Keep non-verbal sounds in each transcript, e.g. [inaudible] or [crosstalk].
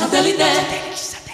Satellite.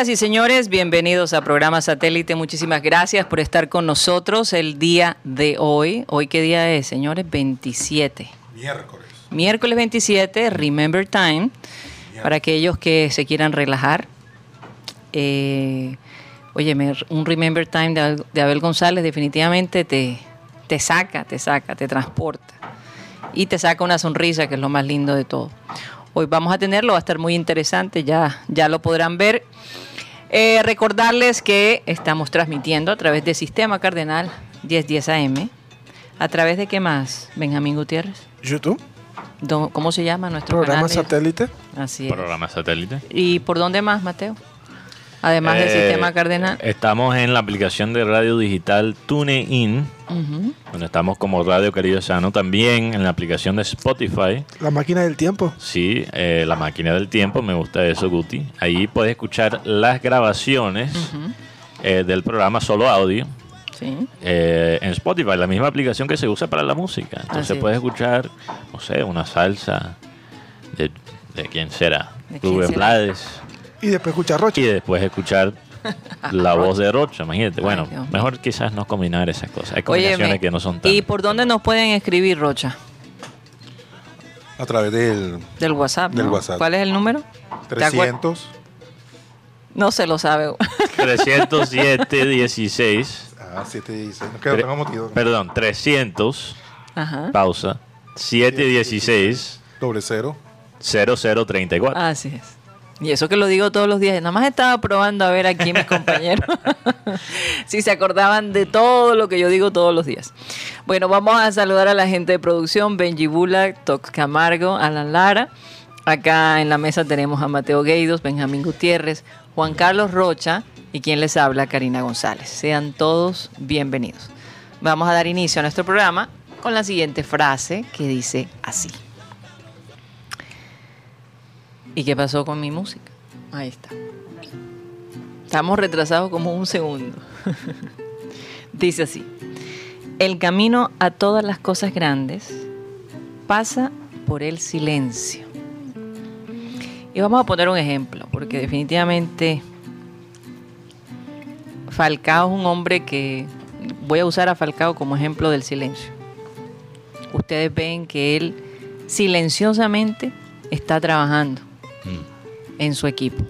Señoras y señores, bienvenidos a programa Satélite. Muchísimas gracias por estar con nosotros el día de hoy. ¿Hoy qué día es, señores? 27. Miércoles. Miércoles 27, Remember Time, para aquellos que se quieran relajar. Eh, oye, un Remember Time de, de Abel González definitivamente te, te saca, te saca, te transporta y te saca una sonrisa, que es lo más lindo de todo. Hoy vamos a tenerlo, va a estar muy interesante, ya, ya lo podrán ver. Eh, recordarles que estamos transmitiendo a través de Sistema Cardenal 1010 AM. ¿A través de qué más, Benjamín Gutiérrez? YouTube. ¿Cómo se llama nuestro Programa canal? satélite. Así es. Programa satélite. ¿Y por dónde más, Mateo? Además del Eh, Sistema Cardenal. Estamos en la aplicación de radio digital TuneIn, Ujú. donde estamos como Radio Querido Sano. También en la aplicación de Spotify. La máquina del tiempo. Sí, eh, la máquina del tiempo, me gusta eso, Guti. Ahí puedes escuchar las grabaciones eh, del programa solo audio. Sí. eh, en Spotify, la misma aplicación que se usa para la música. Entonces Así es. puedes escuchar, no sé, una salsa de, de quién será, ¿De Rubén? Blades. Y después escuchar Rocha. Y después escuchar la voz de Rocha, imagínate. Bueno, mío. mejor quizás no combinar esas cosas. Hay combinaciones Óyeme, que no son tan... ¿y por dónde nos pueden escribir, Rocha? A través del Del WhatsApp. Del ¿no? WhatsApp. ¿Cuál es el número? ¿Te acuer- 300. No se lo sabe. [laughs] 307 16. Ah, 716. No, que no tengo motivo. Perdón, 300, Ajá. pausa, 716 Doble cero. 0034. Así es. Y eso que lo digo todos los días. Nada más estaba probando a ver aquí mis [laughs] compañeros [laughs] si se acordaban de todo lo que yo digo todos los días. Bueno, vamos a saludar a la gente de producción, Benji Bula, Tox Camargo, Alan Lara. Acá en la mesa tenemos a Mateo Gueidos, Benjamín Gutiérrez, Juan Carlos Rocha y quien les habla, Karina González. Sean todos bienvenidos. Vamos a dar inicio a nuestro programa con la siguiente frase que dice así. ¿Y qué pasó con mi música? Ahí está. Estamos retrasados como un segundo. [laughs] Dice así. El camino a todas las cosas grandes pasa por el silencio. Y vamos a poner un ejemplo, porque definitivamente Falcao es un hombre que voy a usar a Falcao como ejemplo del silencio. Ustedes ven que él silenciosamente está trabajando Mm. en su equipo.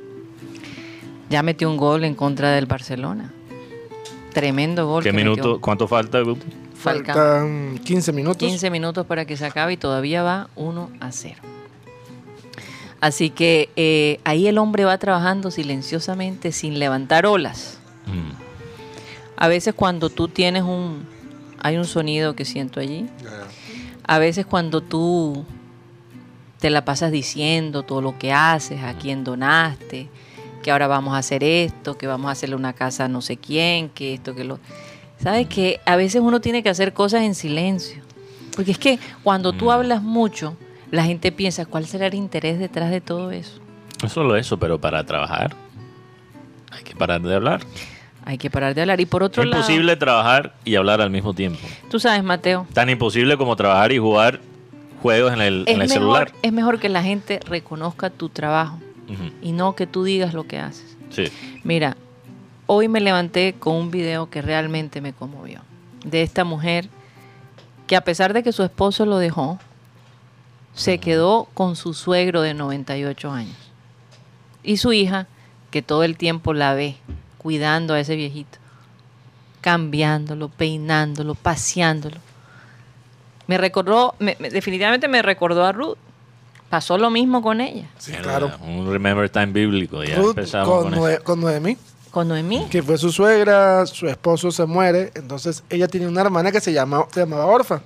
Ya metió un gol en contra del Barcelona. Tremendo gol. ¿Qué metió minuto? ¿Cuánto falta, Guti? Faltan 15 minutos. 15 minutos para que se acabe y todavía va 1 a 0. Así que eh, ahí el hombre va trabajando silenciosamente sin levantar olas. Mm. A veces cuando tú tienes un... Hay un sonido que siento allí. A veces cuando tú te la pasas diciendo todo lo que haces, a quién donaste, que ahora vamos a hacer esto, que vamos a hacerle una casa a no sé quién, que esto, que lo... ¿Sabes que A veces uno tiene que hacer cosas en silencio. Porque es que cuando tú Mm. hablas mucho, la gente piensa, ¿cuál será el interés detrás de todo eso? No solo eso, pero para trabajar hay que parar de hablar. Hay que parar de hablar. Y por otro Es lado, imposible trabajar y hablar al mismo tiempo. tú sabes, Mateo, Tan imposible como trabajar y jugar juegos en el, es en el mejor, celular. es mejor que la gente reconozca tu trabajo y no que tú digas lo que haces. Sí. Mira, hoy me levanté con un video que realmente me conmovió. De esta mujer que a pesar de que su esposo lo dejó, se quedó con su suegro de 98 años. Y su hija, que todo el tiempo la ve cuidando a ese viejito, cambiándolo, peinándolo, paseándolo. Me recordó, me- me- definitivamente me recordó a Ruth. Pasó lo mismo con ella, Sí, Era claro. Un Remember Time bíblico. Ya Ruth empezamos con, con, con Noemí, con Noemí. que fue su suegra, su esposo se muere, entonces ella tiene una hermana que se, llama, se llamaba Orfa.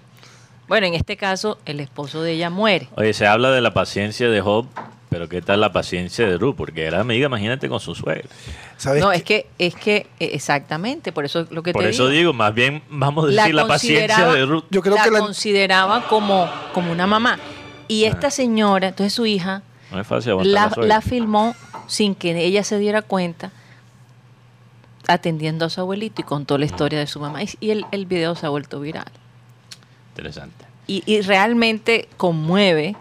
Bueno, en este caso, el esposo de ella muere. Oye, se habla de la paciencia de Job, pero ¿qué tal la paciencia de Ruth? Porque era amiga, imagínate, con su suegra. ¿Sabes No, qué? es que, es que, eh, exactamente, por eso es lo que Por te eso digo. digo, más bien vamos a decir la, paciencia de Ruth. Yo creo la que la- consideraba como, como una mamá. Y esta señora, entonces su hija, No es fácil la, la, filmó sin que ella se diera cuenta, atendiendo a su abuelito y contó la historia de su mamá. Y, y el, el video se ha vuelto viral. Interesante. Y, y realmente conmueve,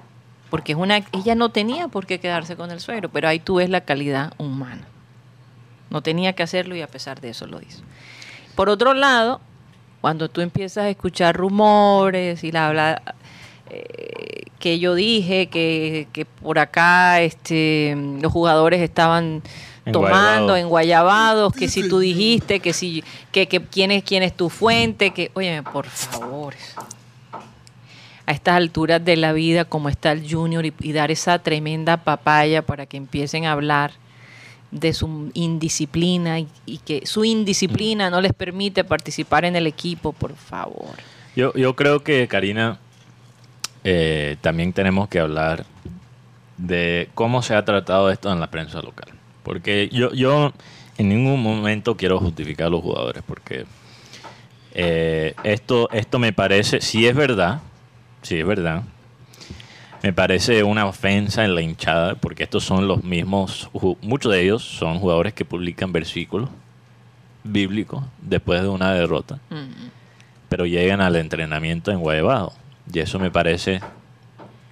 porque es una, ella no tenía por qué quedarse con el suegro, pero ahí tú ves la calidad humana. No tenía que hacerlo y a pesar de eso lo hizo. Por otro lado, cuando tú empiezas a escuchar rumores y la habla eh, que yo dije que, que por acá este, los jugadores estaban tomando Enguayabados. que si tú dijiste, que si que, que quién es quién es tu fuente, que oye, por favor. A estas alturas de la vida como está el junior y, dar esa tremenda papaya para que empiecen a hablar de su indisciplina y, y que su indisciplina no les permite participar en el equipo, por favor. Yo, yo creo que, Karina, eh, también tenemos que hablar de cómo se ha tratado esto en la prensa local. Porque yo, yo en ningún momento quiero justificar a los jugadores, porque eh, esto, esto me parece, si es verdad, si es verdad, me parece una ofensa en la hinchada, porque estos son los mismos, muchos de ellos son jugadores que publican versículos bíblicos después de una derrota Mm. pero llegan al entrenamiento en Guaybado. Y eso me parece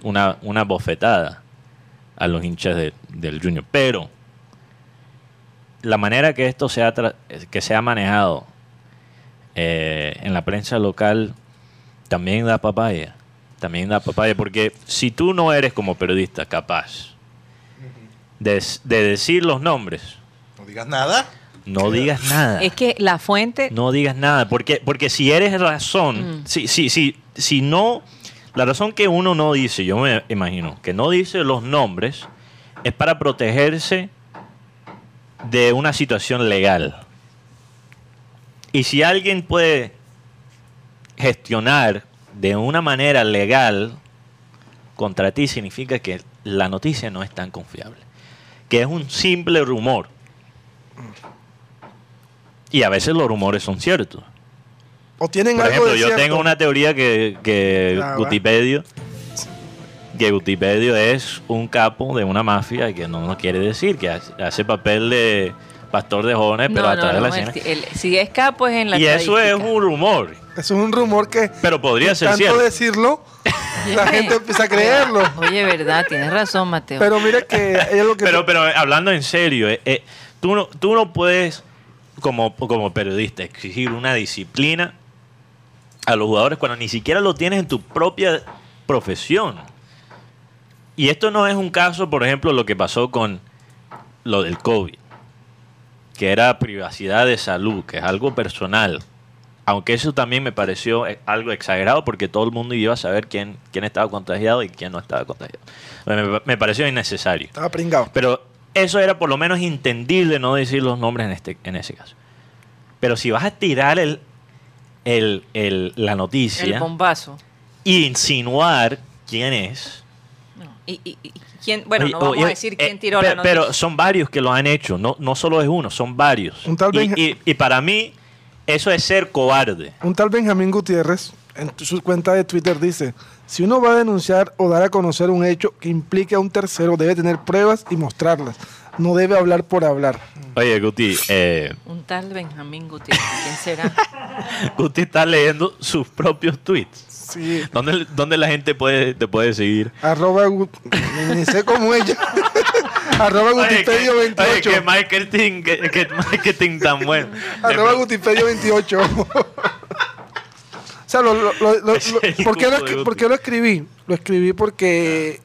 una, una bofetada a los hinchas de- del Junior. Pero la manera que esto se ha, tra- que se ha manejado eh, en la prensa local también da papaya. También da papaya. Porque si tú no eres como periodista capaz de, de decir los nombres, No digas nada. no digas nada. Es que la fuente, No digas nada, porque, porque si eres razón, Mm. si, si, si, si no, la razón que uno no dice, yo me imagino, que no dice los nombres, es para protegerse de una situación legal. Y si alguien puede gestionar de una manera legal contra ti, significa que la noticia no es tan confiable, que es un simple rumor. Y a veces los rumores son ciertos. O tienen Por algo ejemplo, de yo cierto. tengo una teoría que, que. Gutipedio, que Gutipedio es un capo de una mafia que no nos quiere decir, que hace, papel de pastor de jóvenes, pero no, atrás no, de la no, escena. si es capo es en la Y eso es un rumor, Eso es un rumor que pero podría ser tanto cierto. decirlo, la [laughs] gente empieza a creerlo. Oye, verdad, tienes razón, Mateo. Pero mira que es lo que Pero, pero hablando en serio, eh, eh, tú, no, tú no puedes, como, como periodista, exigir una disciplina a los jugadores cuando ni siquiera lo tienes en tu propia profesión. Y esto no es un caso, por ejemplo, lo que pasó con lo del COVID, que era privacidad de salud, que es algo personal. Aunque eso también me pareció eh, algo exagerado porque todo el mundo iba a saber quién, quién estaba contagiado y quién no estaba contagiado. Me, me pareció innecesario. estaba pringado. Pero eso era por lo menos entendible no decir los nombres en, este, en ese caso. Pero si vas a tirar el, el- el- la el noticia bombazo. y insinuar quién es. No. Y, y- y quién, bueno, no vamos a decir eh, quién tiró la noticia. Pero son varios que lo han hecho, no, no solo es uno, son varios. Un tal y- y para mí eso es ser cobarde. Un tal Benjamín Gutiérrez en su cuenta de Twitter dice, si uno va a denunciar o dar a conocer un hecho que implique a un tercero, debe tener pruebas y mostrarlas. no debe hablar por hablar. Oye, Guti, eh, Un tal Benjamín Gutiérrez, ¿quién será? [laughs] Guti está leyendo sus propios tweets. Sí. ¿Dónde, dónde la gente puede, te puede seguir? Arroba, ni sé cómo ella. [laughs] Arroba Gutipedio Oye, qué- oye, 28. qué marketing, qué, qué marketing tan bueno. [laughs] Arroba Gutipedio 28. o sea, lo, lo- lo- [laughs] ¿por, qué lo, por qué lo escribí? Lo escribí porque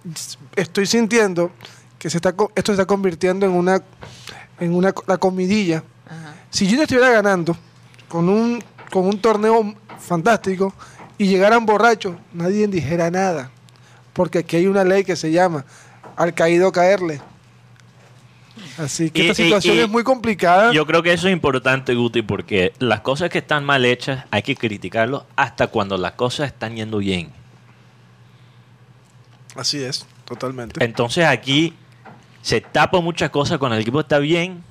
estoy sintiendo que se está, esto se está convirtiendo en una, en una la comidilla. Ajá. Si Junior estuviera ganando con un, con un torneo fantástico y llegaran borrachos, nadie dijera nada. Porque aquí hay una ley que se llama al caído caerle. Así que Y- esta situación y es muy complicada. Yo creo que eso es importante, Guti, porque las cosas que están mal hechas hay que criticarlos hasta cuando las cosas están yendo bien. Así es, totalmente. Entonces aquí se tapa muchas cosas cuando el equipo está bien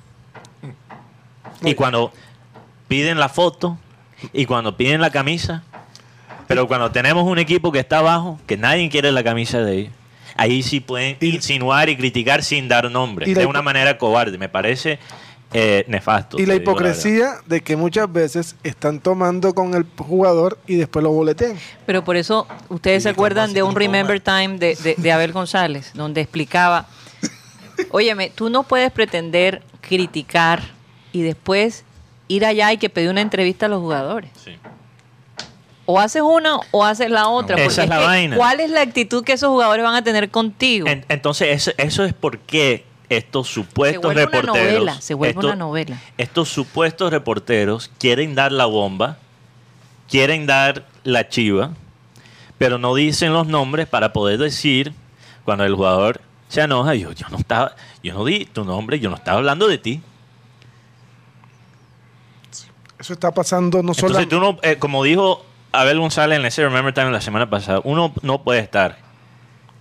y cuando piden la foto y cuando piden la camisa. Pero cuando tenemos un equipo que está abajo, que nadie quiere la camisa de ellos, ahí sí pueden Y- insinuar y criticar sin dar nombre, de una manera cobarde. Me parece eh, nefasto. Y la hipocresía de que muchas veces están tomando con el jugador y después lo boletean. Pero por eso, ustedes se acuerdan de un Remember Time de, de- de Abel González, donde explicaba, [laughs] óyeme, tú no puedes pretender criticar y después ir allá y que pedir una entrevista a los jugadores. Sí. O haces una o haces la otra. Esa porque es la que, vaina. ¿Cuál es la actitud que esos jugadores van a tener contigo? En- entonces, eso, eso es porque estos supuestos se vuelve una reporteros. novela, se vuelve estos- una novela. Estos supuestos reporteros quieren dar la bomba, quieren dar la chiva, pero no dicen los nombres para poder decir cuando el jugador se enoja, yo, yo no estaba, yo no di tu nombre, yo no estaba hablando de ti. Eso está pasando no solo Entonces tú no, eh, como dijo Abel González en ese Remember Time la semana pasada, uno no puede estar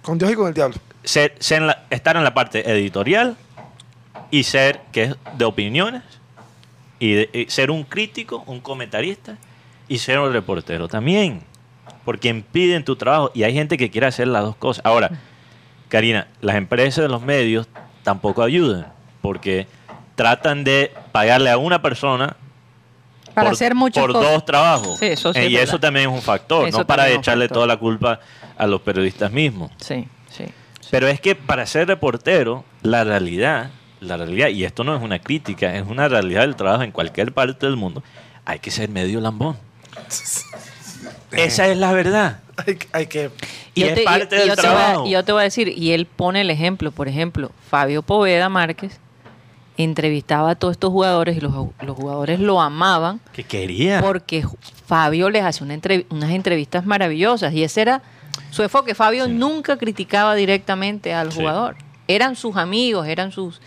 con Dios y con el diablo. ser, ser en la- estar en la parte editorial y ser que es de opiniones y, de- y ser un crítico, un comentarista y ser un reportero también, porque impiden tu trabajo y hay gente que quiere hacer las dos cosas. Ahora, Karina, las empresas de los medios tampoco ayudan porque tratan de pagarle a una persona Para por, hacer muchas por cosas. dos trabajos. Sí, eso sí Eh, es y eso también es un factor, Eso no para echarle factor. toda la culpa a los periodistas mismos. Sí, sí. Pero es que para ser reportero, la realidad, la realidad, y esto no es una crítica, es una realidad del trabajo en cualquier parte del mundo, hay que ser medio lambón. Esa es la verdad. Hay, que- hay que... Y yo es te- parte y- del yo te voy a- trabajo. y yo te voy a decir, y él pone el ejemplo, por ejemplo, Fabio Poveda Márquez entrevistaba a todos estos jugadores y los, los jugadores lo amaban Que quería. porque Fabio les hace una entrev- unas entrevistas maravillosas y ese era su enfoque. Fabio Sí. nunca criticaba directamente al Sí. jugador. Eran sus amigos, eran sus...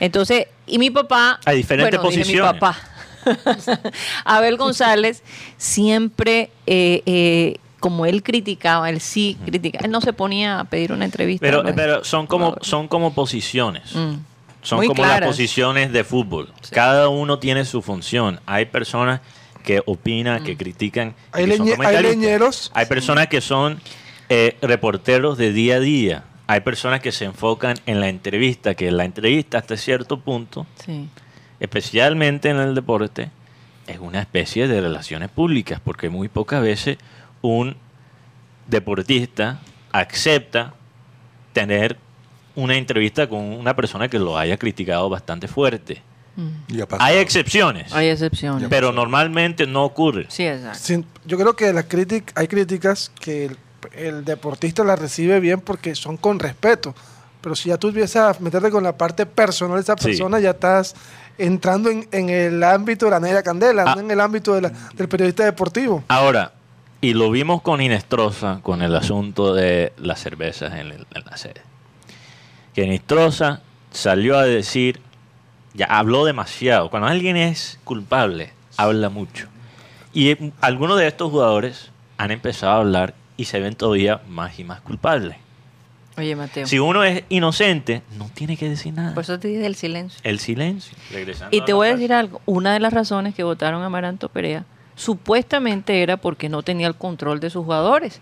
Entonces, y mi papá... Hay diferentes bueno, dije mi posiciones. papá. [laughs] Abel González siempre, eh, eh, como él criticaba, él sí criticaba, él no se ponía a pedir una entrevista. pero, a pero son como son como posiciones. Mm. Son Muy como claras. las posiciones de fútbol. Sí. Cada uno tiene su función. Hay personas que opinan, que critican. y Hay que son leñe- hay comentaristas. leñeros. Hay personas que son eh, reporteros de día a día. Hay personas que se enfocan en la entrevista, que la entrevista hasta cierto punto, Sí. especialmente en el deporte, es una especie de relaciones públicas, porque muy pocas veces un deportista acepta tener una entrevista con una persona que lo haya criticado bastante fuerte. Mm. Y ha pasado. Hay excepciones, Hay excepciones. pero normalmente no ocurre. Sí, exacto. sin- yo creo que la crítica, hay críticas que el, el deportista las recibe bien porque son con respeto. Pero si ya tú empiezas a meterte con la parte personal de esa Sí. persona, ya estás entrando en, en el ámbito de la negra candela, Ah. no en el ámbito de la- del periodista deportivo. Ahora, y lo vimos con Inestrosa, con el asunto de las cervezas en, el- en la sede. Que Inestrosa salió a decir, ya habló demasiado. Cuando alguien es culpable, habla mucho. Y eh, algunos de estos jugadores han empezado a hablar y se ven todavía más y más culpables. Oye, Mateo. Si uno es inocente, no tiene que decir nada. Por eso te dije el silencio. el silencio. Regresando Y te voy a decir algo. Una de las razones que votaron a Maranto Perea supuestamente era porque no tenía el control de sus jugadores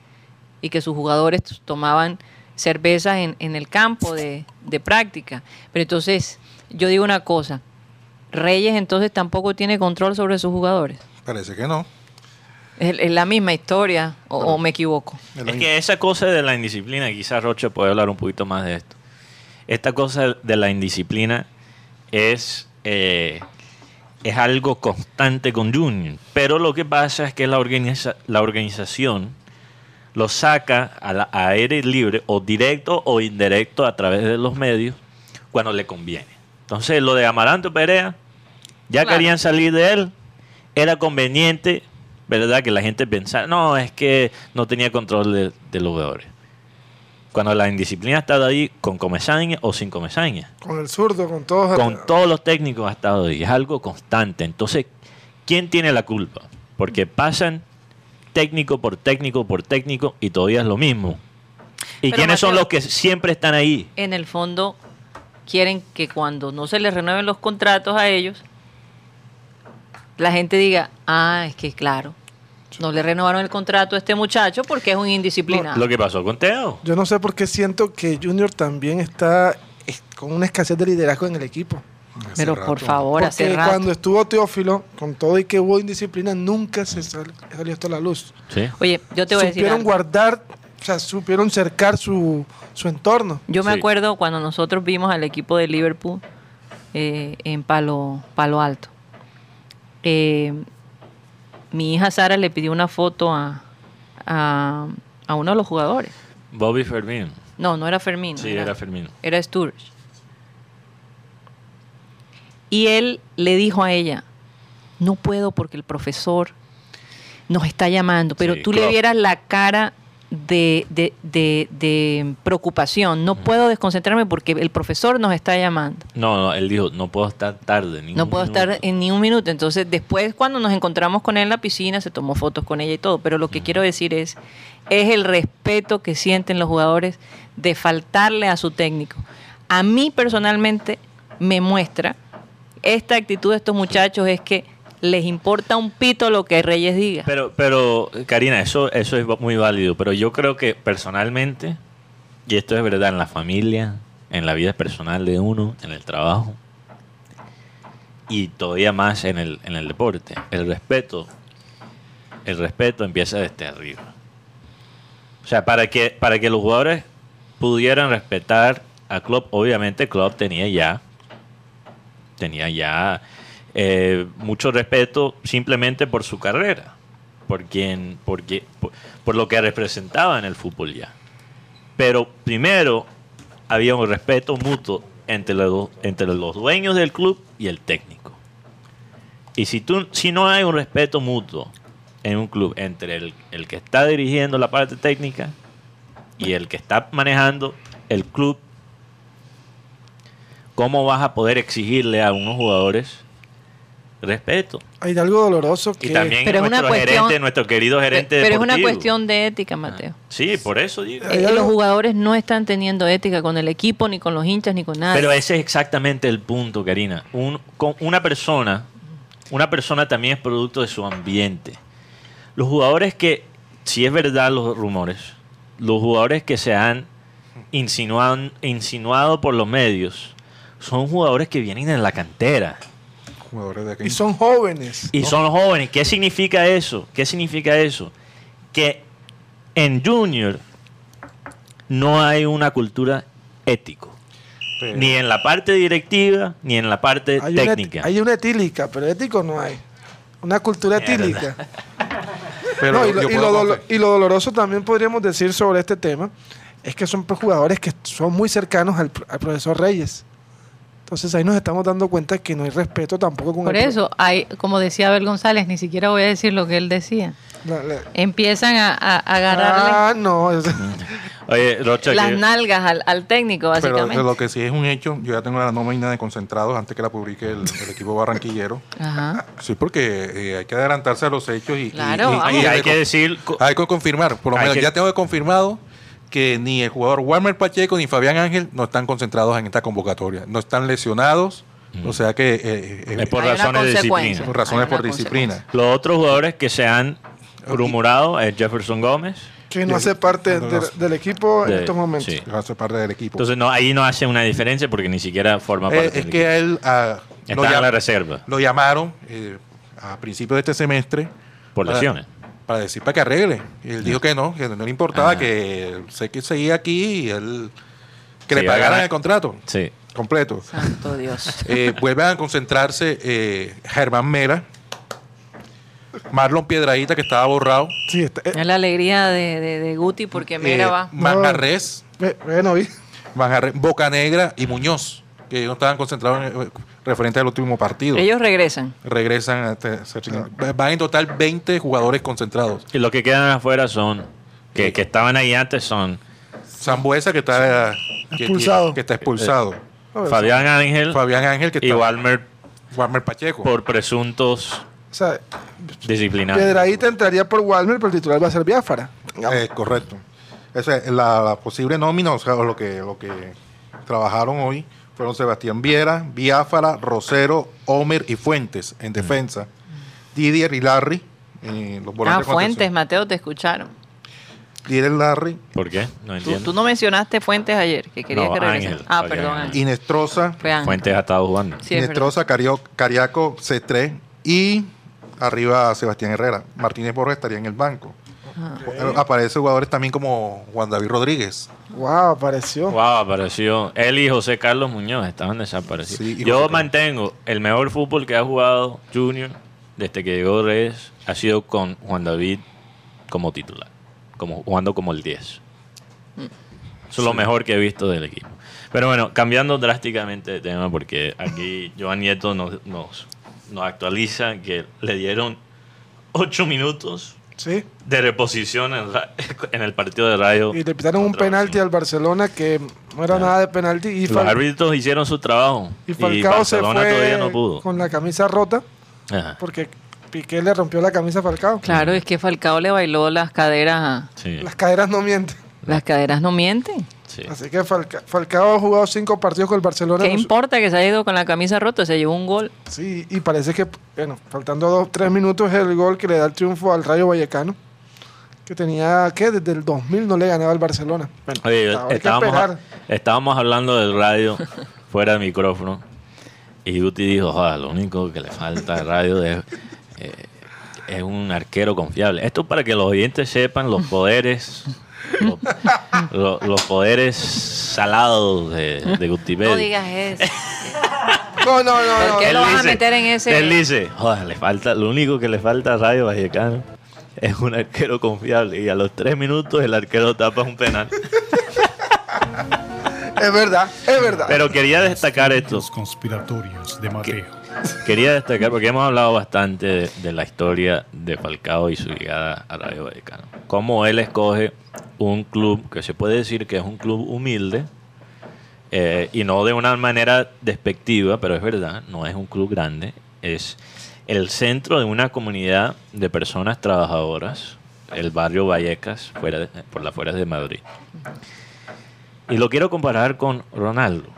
y que sus jugadores tomaban cervezas en, en el campo de, de práctica. Pero entonces, yo digo una cosa, Reyes entonces tampoco tiene control sobre sus jugadores. Parece que no. Es, es la misma historia, o, o me equivoco. Es que esa cosa de la indisciplina, quizás Rocha puede hablar un poquito más de esto. Esta cosa de la indisciplina es, eh, es algo constante con Junior. Pero lo que pasa es que la, organiza- la organización lo saca a, la- a aire libre, o directo o indirecto a través de los medios, cuando le conviene. Entonces, lo de Amaranto Perea, ya Claro. querían salir de él, era conveniente, ¿verdad? Que la gente pensara, no, es que no tenía control de, de los jugadores. Cuando la indisciplina ha estado ahí con comezaña o sin comezaña. Con el zurdo, con todos. Con todos los técnicos ha estado ahí. Es algo constante. Entonces, ¿quién tiene la culpa? Porque pasan técnico por técnico por técnico y todavía es lo mismo. ¿Y Pero, quiénes son los que siempre están ahí? En el fondo, quieren que cuando no se les renueven los contratos a ellos, la gente diga, ah, es que claro, no le renovaron el contrato a este muchacho porque es un indisciplinado. Lo que pasó con Teo. Yo no sé por qué siento que Junior también está es- con una escasez de liderazgo en el equipo. Hace Pero rato. por favor, hace Porque rato. cuando estuvo Teófilo, con todo y que hubo indisciplina, nunca se sal- salió esto a la luz. Sí. Oye, yo te voy a decir supieron algo. guardar, o sea, supieron cercar su, su entorno. Yo me Sí. acuerdo cuando nosotros vimos al equipo de Liverpool eh, en Palo, Palo Alto. Eh, mi hija Sara le pidió una foto a, a, a uno de los jugadores. Bobby Fermín. No, no era Fermín. Sí, era Fermín. Era Sturridge. Y él le dijo a ella, no puedo porque el profesor nos está llamando, pero Sí, tú le vieras la cara de, de- de- de preocupación, no puedo desconcentrarme porque el profesor nos está llamando. No, no, él dijo, no puedo estar tarde. ni No puedo estar minuto". en ni un minuto. Entonces, después, cuando nos encontramos con él en la piscina, se tomó fotos con ella y todo. Pero lo que quiero decir es, es el respeto que sienten los jugadores de faltarle a su técnico. A mí personalmente me muestra esta actitud de estos muchachos es que les importa un pito lo que Reyes diga. Pero, pero, Karina, eso, eso es muy válido. Pero yo creo que personalmente, y esto es verdad en la familia, en la vida personal de uno, en el trabajo, y todavía más en el, en el deporte, el respeto, el respeto empieza desde arriba. O sea, para que, para que los jugadores pudieran respetar a Klopp, obviamente Klopp tenía ya, tenía ya eh, mucho respeto simplemente por su carrera, por, quien, por, quien- por, lo que representaba en el fútbol ya. Pero primero había un respeto mutuo entre los, entre los dueños del club y el técnico. Y si, tú, si no hay un respeto mutuo en un club entre el, el que está dirigiendo la parte técnica y el que está manejando el club, ¿cómo vas a poder exigirle a unos jugadores respeto? Hay algo doloroso que Y también Pero es una nuestro cuestión- gerente, nuestro querido gerente Pero es una cuestión de ética, Mateo. Sí, por eso digo. Eh, los jugadores no están teniendo ética con el equipo, ni con los hinchas, ni con nada. Pero ese es exactamente el punto, Karina. Un- con una persona, una persona también es producto de su ambiente. Los jugadores que, si es verdad los rumores, los jugadores que se han insinuado, insinuado por los medios, son jugadores que vienen de la cantera. Jugadores de aquí. y son jóvenes. Y son jóvenes. ¿Qué significa eso? ¿Qué significa eso? Que en Junior no hay una cultura ético. Pero- Ni en la parte directiva, ni en la parte Hay una, técnica. hay una etílica, pero ético no hay. Una cultura etílica. [laughs] pero No, y, lo, yo y puedo lo dolo- confe- y lo doloroso también podríamos decir sobre este tema es que son jugadores que son muy cercanos al, al profesor Reyes. Entonces ahí nos estamos dando cuenta que no hay respeto tampoco con Por el eso, hay, como decía Abel González, ni siquiera voy a decir lo que él decía. la- la- Empiezan a, a- a agarrarle Ah, no. [laughs] Oye, Rocha, las que- nalgas al, al técnico, Pero básicamente. de lo que sí es un hecho, yo ya tengo la nómina de concentrados antes que la publique el, el equipo barranquillero. Ajá. Sí, porque eh, hay que adelantarse a los hechos y, y- Claro, y- vamos. y- y hay que decir, hay que confirmar, por lo menos que- ya tengo confirmado que ni el jugador Walmer Pacheco ni Fabián Ángel no están concentrados en esta convocatoria, no están lesionados, o sea que eh, eh, es por razones de disciplina. por razones por disciplina. Los otros jugadores que se han rumorado es Jefferson Gómez, Que no hace parte de- del equipo en estos momentos. sí. No hace parte del equipo. Entonces no, ahí no hace una diferencia porque ni siquiera forma Eh, parte. es del que a él ah, está en la reserva lo llamaron eh, a principios de este semestre por lesiones. Para decir para que arregle. Y él dijo que no, que no le importaba, Ajá. que sé que seguía aquí y él que Sí, le pagaran el contrato Sí. completo. Santo Dios. [laughs] Eh, vuelven a concentrarse eh, Germán Mera, Marlon Piedradita, que estaba borrado, Sí, está- eh, Es la alegría de, de, de Guti porque mira eh, va. Manjarres, bueno, vi. Manjarres, Bocanegra y Muñoz, que ellos no estaban concentrados en, eh, referente al último partido. Ellos regresan. Regresan, a este- van en total 20 jugadores concentrados. Y los que quedan afuera son, que, que estaban ahí antes son Zambuesa, que está, que, Expulsado. que está expulsado. Ver, Fabián Ángel Fabián Ángel, que y. Walmer Walmer Pacheco. por presuntos O sea, disciplinarios. Piedradita entraría por Walmer, pero el titular va a ser Biafara. Eh, correcto. Esa es la, la posible nómina, o sea, lo que, lo que trabajaron hoy fueron Sebastián Viera, Biafara, Rosero, Homer y Fuentes en defensa. Didier y Larry. en los Ah, Fuentes, contención. Mateo, te escucharon. Didier Larry, ¿Por qué? No entiendo. tú no mencionaste Fuentes ayer, que quería No, que regresara. Ah, perdón. Ángel. Inestrosa, Fue. Fuentes ha estado jugando. Sí, es Inestrosa, Cario- Cariaco, C3 y arriba Sebastián Herrera. Martínez Borges estaría en el banco. Eh, Aparecen jugadores también como Juan David Rodríguez. Wow, apareció. Wow, apareció. Él y José Carlos Muñoz estaban desaparecidos. Sí, Yo José Carlos. mantengo el mejor fútbol que ha jugado Junior desde que llegó Reyes ha sido con Juan David como titular, como jugando como el 10. Eso es lo mejor que he visto del equipo. Pero bueno, cambiando drásticamente de tema, porque aquí [laughs] Joan Nieto nos, nos, nos actualiza que le dieron 8 minutos Sí. de reposición [laughs] en, el partido de Rayo. Y le pitaron un penalti al Barcelona que no era nada de penalti. Y, Los árbitros hicieron su trabajo. y Falcao se Barcelona fue todavía no pudo. con la camisa rota Ajá, porque Piqué le rompió la camisa a Falcao. Claro, es que Falcao le bailó las caderas. sí, Las caderas no mienten. Las caderas no mienten. sí. Así que Falca- Falcao ha jugado cinco partidos con el Barcelona. ¿Qué importa que se haya ido con la camisa rota? Se llevó un gol. Sí, y parece que, bueno, faltando dos, tres minutos es el gol que le da el triunfo al Rayo Vallecano. Que tenía, ¿qué? Desde el 2000 no le ganaba al Barcelona. Bueno, Oye, que estábamos hablando del radio [laughs] fuera de micrófono y Guti dijo, "Joder, lo único que le falta al radio es, eh, es un arquero confiable. Esto para que los oyentes sepan los poderes, los, lo- los poderes salados de, de Guti No digas eso. No, no, no, ¿Por no. qué Él lo vas a dice- meter en ese- Él dice, "Joder, le falta, lo único que le falta a Rayo Vallecano es un arquero confiable. Y a los tres minutos el arquero tapa un penal. Es verdad, es verdad. Pero quería destacar esto. Los conspiratorios de Mateo. Quería destacar, porque hemos hablado bastante de, la historia de Falcao y su llegada a Rayo Vallecano. Cómo él escoge un club que se puede decir que es un club humilde, eh, y no de una manera despectiva, pero es verdad, no es un club grande, es el centro de una comunidad de personas trabajadoras, el barrio Vallecas, fuera de- por las afueras de Madrid. Y lo quiero comparar con Ronaldo.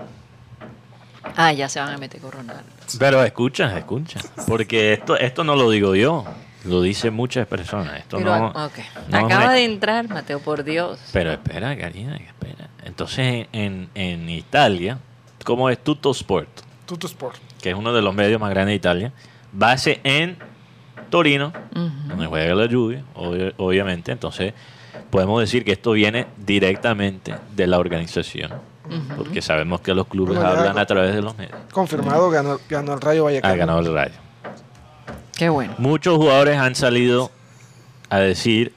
Ah, ya se van a meter con Ronaldo. Pero escucha, escucha. Porque esto, esto no lo digo yo, lo dicen muchas personas. Esto Pero, no, ok. no es Acaba de entrar, Mateo, por Dios. Pero espera, Karina, espera. Entonces, en, en Italia, como es Tutto Sport, Tutto Sport. que es uno de los medios más grandes de Italia, base en Torino, donde juega la lluvia, obviamente. Entonces, podemos decir que esto viene directamente de la organización, porque sabemos que los clubes Bueno, hablan a través de los medios. Confirmado, ganó, ganó el Rayo Vallecano. Ha ganado el Rayo. Qué bueno. Muchos jugadores han salido a decir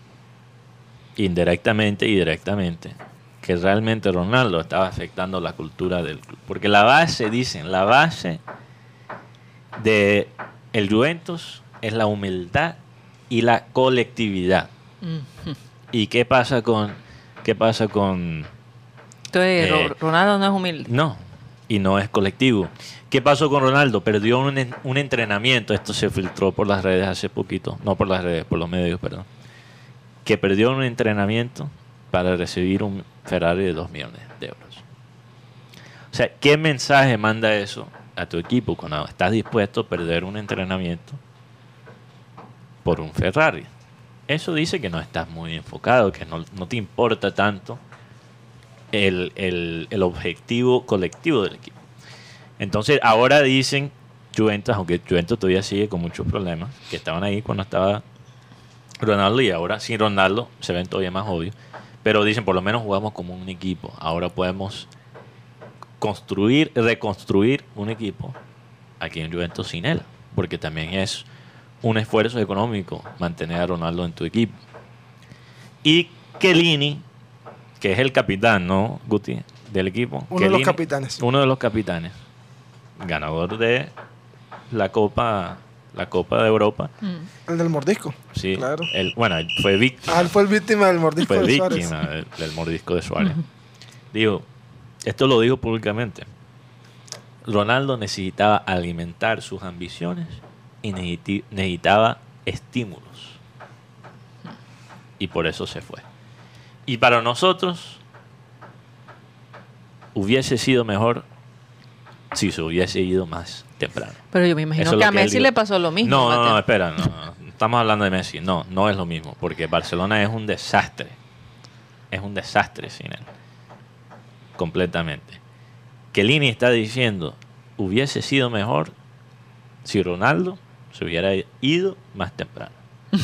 indirectamente y directamente que realmente Ronaldo estaba afectando la cultura del club. Porque la base, dicen, la base de el Juventus es la humildad y la colectividad. ¿Y qué pasa con qué pasa con Entonces, Eh, Ro- Ronaldo no es humilde. no, y no es colectivo. ¿Qué pasó con Ronaldo? Perdió un, un entrenamiento, esto se filtró por las redes hace poquito, no por las redes, por los medios, perdón, que perdió un entrenamiento para recibir un Ferrari de 2 millones de euros. O sea, ¿qué mensaje manda eso a tu equipo cuando estás dispuesto a perder un entrenamiento por un Ferrari? eso dice que no estás muy enfocado, que no, no te importa tanto el, el- el objetivo colectivo del equipo. Entonces, ahora dicen Juventus, aunque Juventus todavía sigue con muchos problemas, que estaban ahí cuando estaba Ronaldo y ahora sin Ronaldo se ven todavía más obvios. Pero dicen, por lo menos jugamos como un equipo. Ahora podemos construir, reconstruir un equipo aquí en Juventus sin él. Porque también es un esfuerzo económico mantener a Ronaldo en tu equipo. Y Kelini, que es el capitán, ¿no, Guti? Del equipo. Uno de los capitanes. Uno de los capitanes. Ganador de la Copa, la Copa de Europa. El del mordisco. Sí, Claro. el, bueno, fue víctima, Ah, él fue el víctima del mordisco fue de Suárez. víctima del, del mordisco de Suárez. Digo, esto lo dijo públicamente. Ronaldo necesitaba alimentar sus ambiciones y necesitaba estímulos. Y por eso se fue. Y para nosotros hubiese sido mejor si se hubiese ido más temprano. Pero yo me imagino Eso que a que Messi le pasó lo mismo. No, no, espera, no, no. Estamos hablando de Messi. No, no es lo mismo, porque Barcelona es un desastre. Es un desastre sin él. Completamente. Kelini está diciendo, hubiese sido mejor si Ronaldo se hubiera ido más temprano.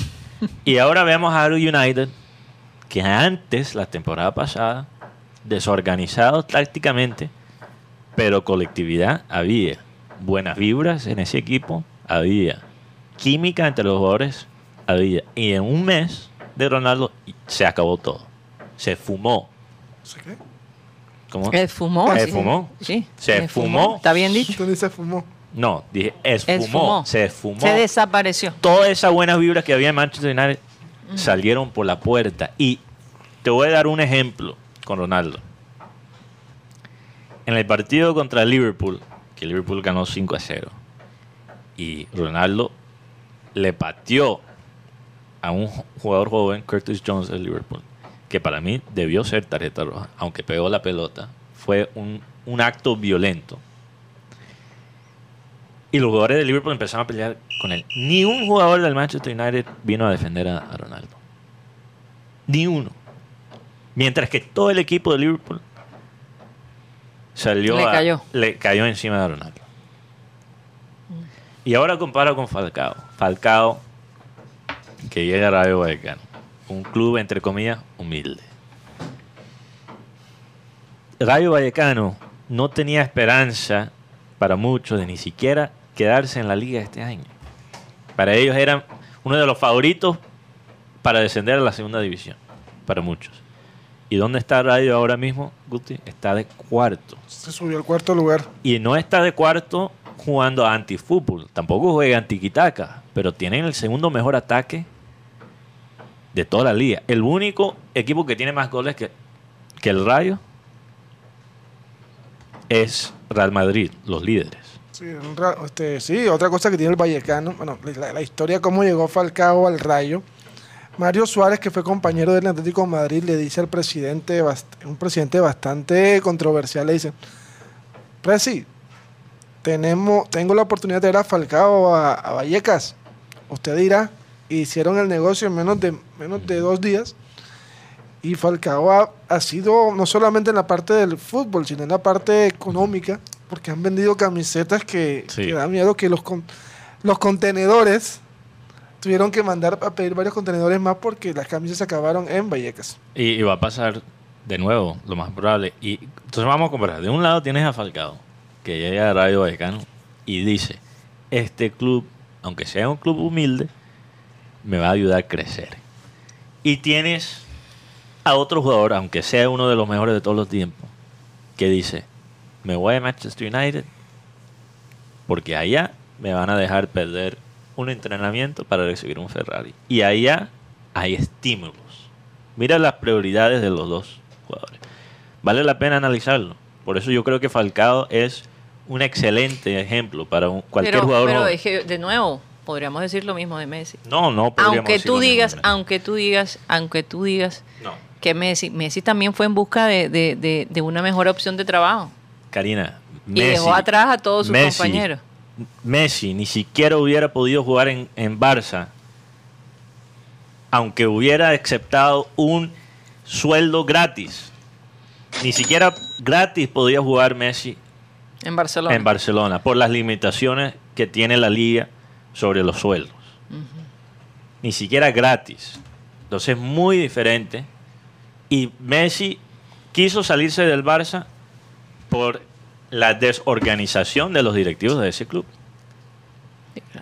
[laughs] y ahora vemos a United, que antes, la temporada pasada, desorganizado tácticamente, pero colectividad había. Buenas vibras en ese equipo había. Química entre los jugadores había. Y en un mes de Ronaldo se acabó todo. Se fumó. ¿Sí qué? ¿Cómo? ¿Se fumó? ¿Se sí. fumó? Sí. ¿Se fumó? ¿Está bien dicho? Se fumó. No, dije esfumó. Esfumó. Se esfumó. Se desapareció. Todas esas buenas vibras que había en Manchester United salieron por la puerta. Y te voy a dar un ejemplo con Ronaldo. En el partido contra Liverpool, que Liverpool ganó 5 a 0, y Ronaldo le pateó a un jugador joven, Curtis Jones de Liverpool, que para mí debió ser tarjeta roja, aunque pegó la pelota. Fue un, un acto violento. Y los jugadores de Liverpool empezaron a pelear con él. Ni un jugador del Manchester United vino a defender a, a Ronaldo. Ni uno. Mientras que todo el equipo de Liverpool salió Le a- cayó. le cayó encima de Ronaldo. Y ahora comparo con Falcao. Falcao, que llega a Rayo Vallecano. Un club, entre comillas, humilde. Rayo Vallecano no tenía esperanza para muchos de ni siquiera quedarse en la liga este año. Para ellos eran uno de los favoritos para descender a la segunda división, para muchos. ¿Y dónde está Rayo ahora mismo, Guti? Está de cuarto. Se subió al cuarto lugar. Y no está de cuarto jugando a anti-fútbol. Tampoco juega anti-quitaca. Pero tienen el segundo mejor ataque de toda la liga. El único equipo que tiene más goles que, que el Rayo es Real Madrid, los líderes. Sí, este, sí, otra cosa que tiene el Vallecano, bueno, la, historia cómo llegó Falcao al Rayo. Mario Suárez, que fue compañero del Atlético Madrid, le dice al presidente, un presidente bastante controversial, le dice, Presi, tenemos, tengo la oportunidad de ver a Falcao a, a Vallecas. Usted dirá, hicieron el negocio en menos de, menos de dos días. Y Falcao ha, ha sido no solamente en la parte del fútbol, sino en la parte económica, porque han vendido camisetas que, Sí. que da miedo que los, con- los contenedores tuvieron que mandar a pedir varios contenedores más porque las camisas se acabaron en Vallecas. Y, y va a pasar de nuevo, lo más probable. Y entonces vamos a comparar. De un lado tienes a Falcao, que llega a Rayo Vallecano y dice, este club, aunque sea un club humilde, me va a ayudar a crecer. Y tienes a otro jugador, aunque sea uno de los mejores de todos los tiempos, que dice, me voy a Manchester United porque allá me van a dejar perder un entrenamiento para recibir un Ferrari. Y allá hay estímulos. Mira las prioridades de los dos jugadores. Vale la pena analizarlo. Por eso yo creo que Falcao es un excelente ejemplo para un- cualquier pero, jugador. pero es que, de nuevo, podríamos decir lo mismo de Messi. No, no podríamos Aunque decir tú mismo, digas, aunque tú digas, aunque tú digas No. que Messi, Messi también fue en busca de, de- de- de una mejor opción de trabajo. Karina, Y dejó atrás a todos sus Messi, compañeros. Messi ni siquiera hubiera podido jugar en, en Barça aunque hubiera aceptado un sueldo gratis, ni siquiera gratis podía jugar Messi En Barcelona. en Barcelona por las limitaciones que tiene la liga sobre los sueldos. Ni siquiera gratis. Entonces es muy diferente. Y Messi quiso salirse del Barça por la desorganización de los directivos de ese club.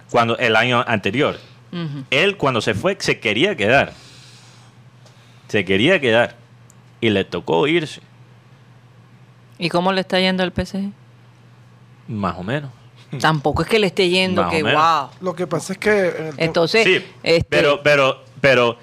Cuando el año anterior. Él cuando se fue se quería quedar. Se quería quedar. Y le tocó irse. ¿Y cómo le está yendo al PSG? Más o menos. [laughs] Tampoco es que le esté yendo Más que wow. Lo que pasa es que Entonces, Sí, este, pero, pero, pero,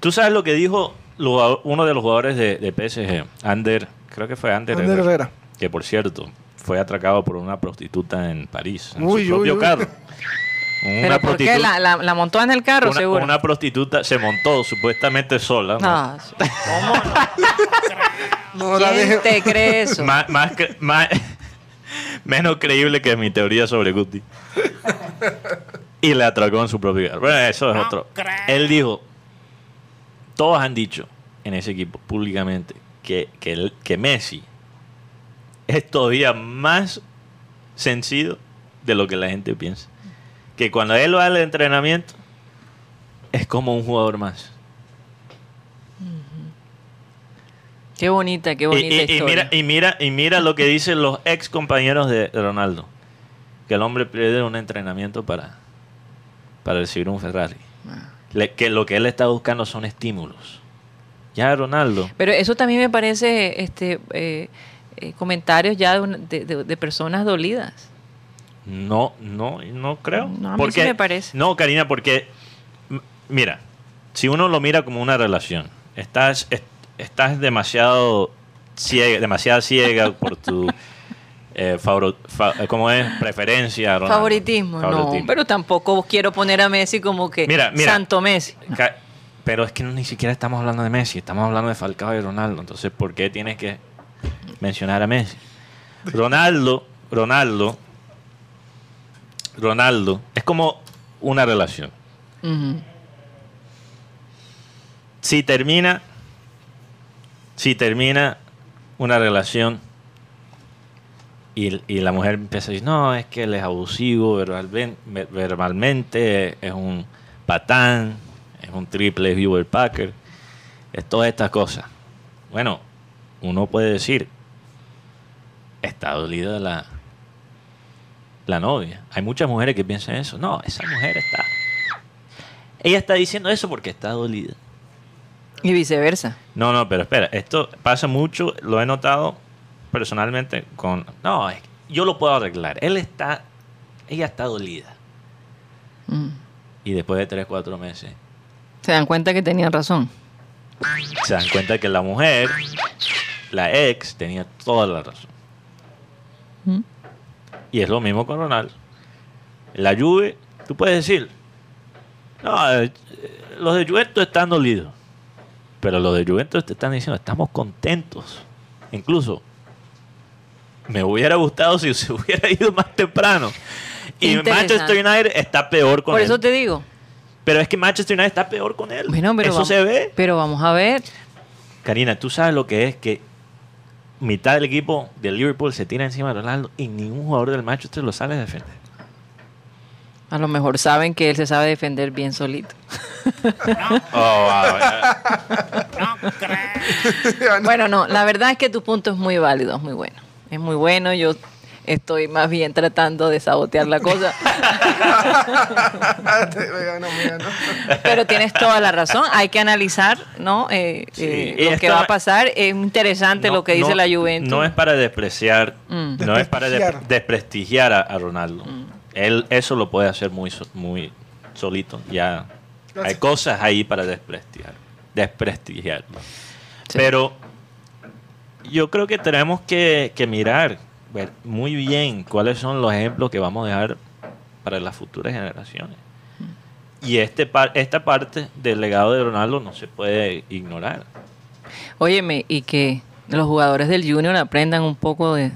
tú sabes lo que dijo uno de los jugadores de, de PSG, Ander, creo que fue Ander, Ander Herrera, Herrera. que por cierto fue atracado por una prostituta en París, en Uy, su propio uy, uy. carro. [laughs] ¿pero por qué? ¿La, la, la montó en el carro, una, seguro? una prostituta se montó supuestamente sola. ¿no? [laughs] ¿Cómo no? No la ¿Quién te cree eso? Más, más, cre- más- [laughs] menos creíble que mi teoría sobre Guti. Y le atracó en su propio carro. Bueno, eso es otro. Él dijo, todos han dicho en ese equipo públicamente que, que, Messi es todavía más sencillo de lo que la gente piensa. Que cuando él va al entrenamiento es como un jugador más. Qué bonita, qué Y, bonita y- y historia. mira, y, mira, y mira lo que dicen los ex compañeros de Ronaldo. Que el hombre pierde un entrenamiento para, para recibir un Ferrari. Ah. Le- que lo que él está buscando son estímulos. Ya Ronaldo. Pero eso también me parece este eh, eh, comentarios ya de, de- personas dolidas. No, no, no creo. No, a mí sí me parece. No, Karina, porque, mira, si uno lo mira como una relación, estás, est- estás demasiado ciega, demasiado ciega por tu, [laughs] eh, favor- fa- eh, ¿cómo es? Preferencia. Ronaldo. Favoritismo, no. Pero tampoco quiero poner a Messi como que Mira, mira. Santo Messi. Ca- Pero es que ni siquiera estamos hablando de Messi, estamos hablando de Falcao y Ronaldo. Entonces, ¿por qué tienes que mencionar a Messi? Ronaldo, Ronaldo, Ronaldo, es como una relación. Si termina, si termina una relación y, y la mujer empieza a decir, no, es que él es abusivo verbalmen- ver- verbalmente, es un patán, es un triple Hubert Packer, es todas estas cosas. Bueno, uno puede decir, está dolida la, la novia. Hay muchas mujeres que piensan eso. No, esa mujer está... Ella está diciendo eso porque está dolida. Y viceversa. No, no, pero espera, esto pasa mucho, lo he notado personalmente con... No, yo lo puedo arreglar. Él está... Ella está dolida. Mm. Y después de 3, 4 meses Se dan cuenta que tenían razón. se dan cuenta que la mujer, la ex, tenía toda la razón. Mm. Y es lo mismo con Ronaldo. La Juve, tú puedes decir, no, eh, los de Juventus están dolidos. Pero los de Juventus te están diciendo, estamos contentos. Incluso, me hubiera gustado si [laughs] se hubiera ido más temprano. Y. Manchester United está peor con Por él. eso te digo. Pero es que Manchester United está peor con él. Bueno, pero eso vamos, se ve. Pero vamos a ver. Karina, tú sabes lo que es que mitad del equipo de Liverpool se tira encima de Ronaldo y ningún jugador del Manchester lo sale a defender. A lo mejor saben que él se sabe defender bien solito. Oh, [laughs] Bueno, no, la verdad es que tu punto es muy válido, es muy bueno. Es muy bueno, yo estoy más bien tratando de sabotear la cosa. [laughs] Pero tienes toda la razón, hay que analizar ¿no? Eh, Sí, eh, lo que va a no- pasar. Es interesante lo que dice no- la Juventus. No es para despreciar, Mm. no es para de- Desprestigiar. a, a Ronaldo. Él eso lo puede hacer muy, so- muy solito. Ya hay cosas ahí para desprestigiar, desprestigiarlo. Sí. Pero yo creo que tenemos que, que mirar ver muy bien cuáles son los ejemplos que vamos a dejar para las futuras generaciones. Y este par- esta parte del legado de Ronaldo no se puede ignorar. Óyeme, y que los jugadores del Junior aprendan un poco de,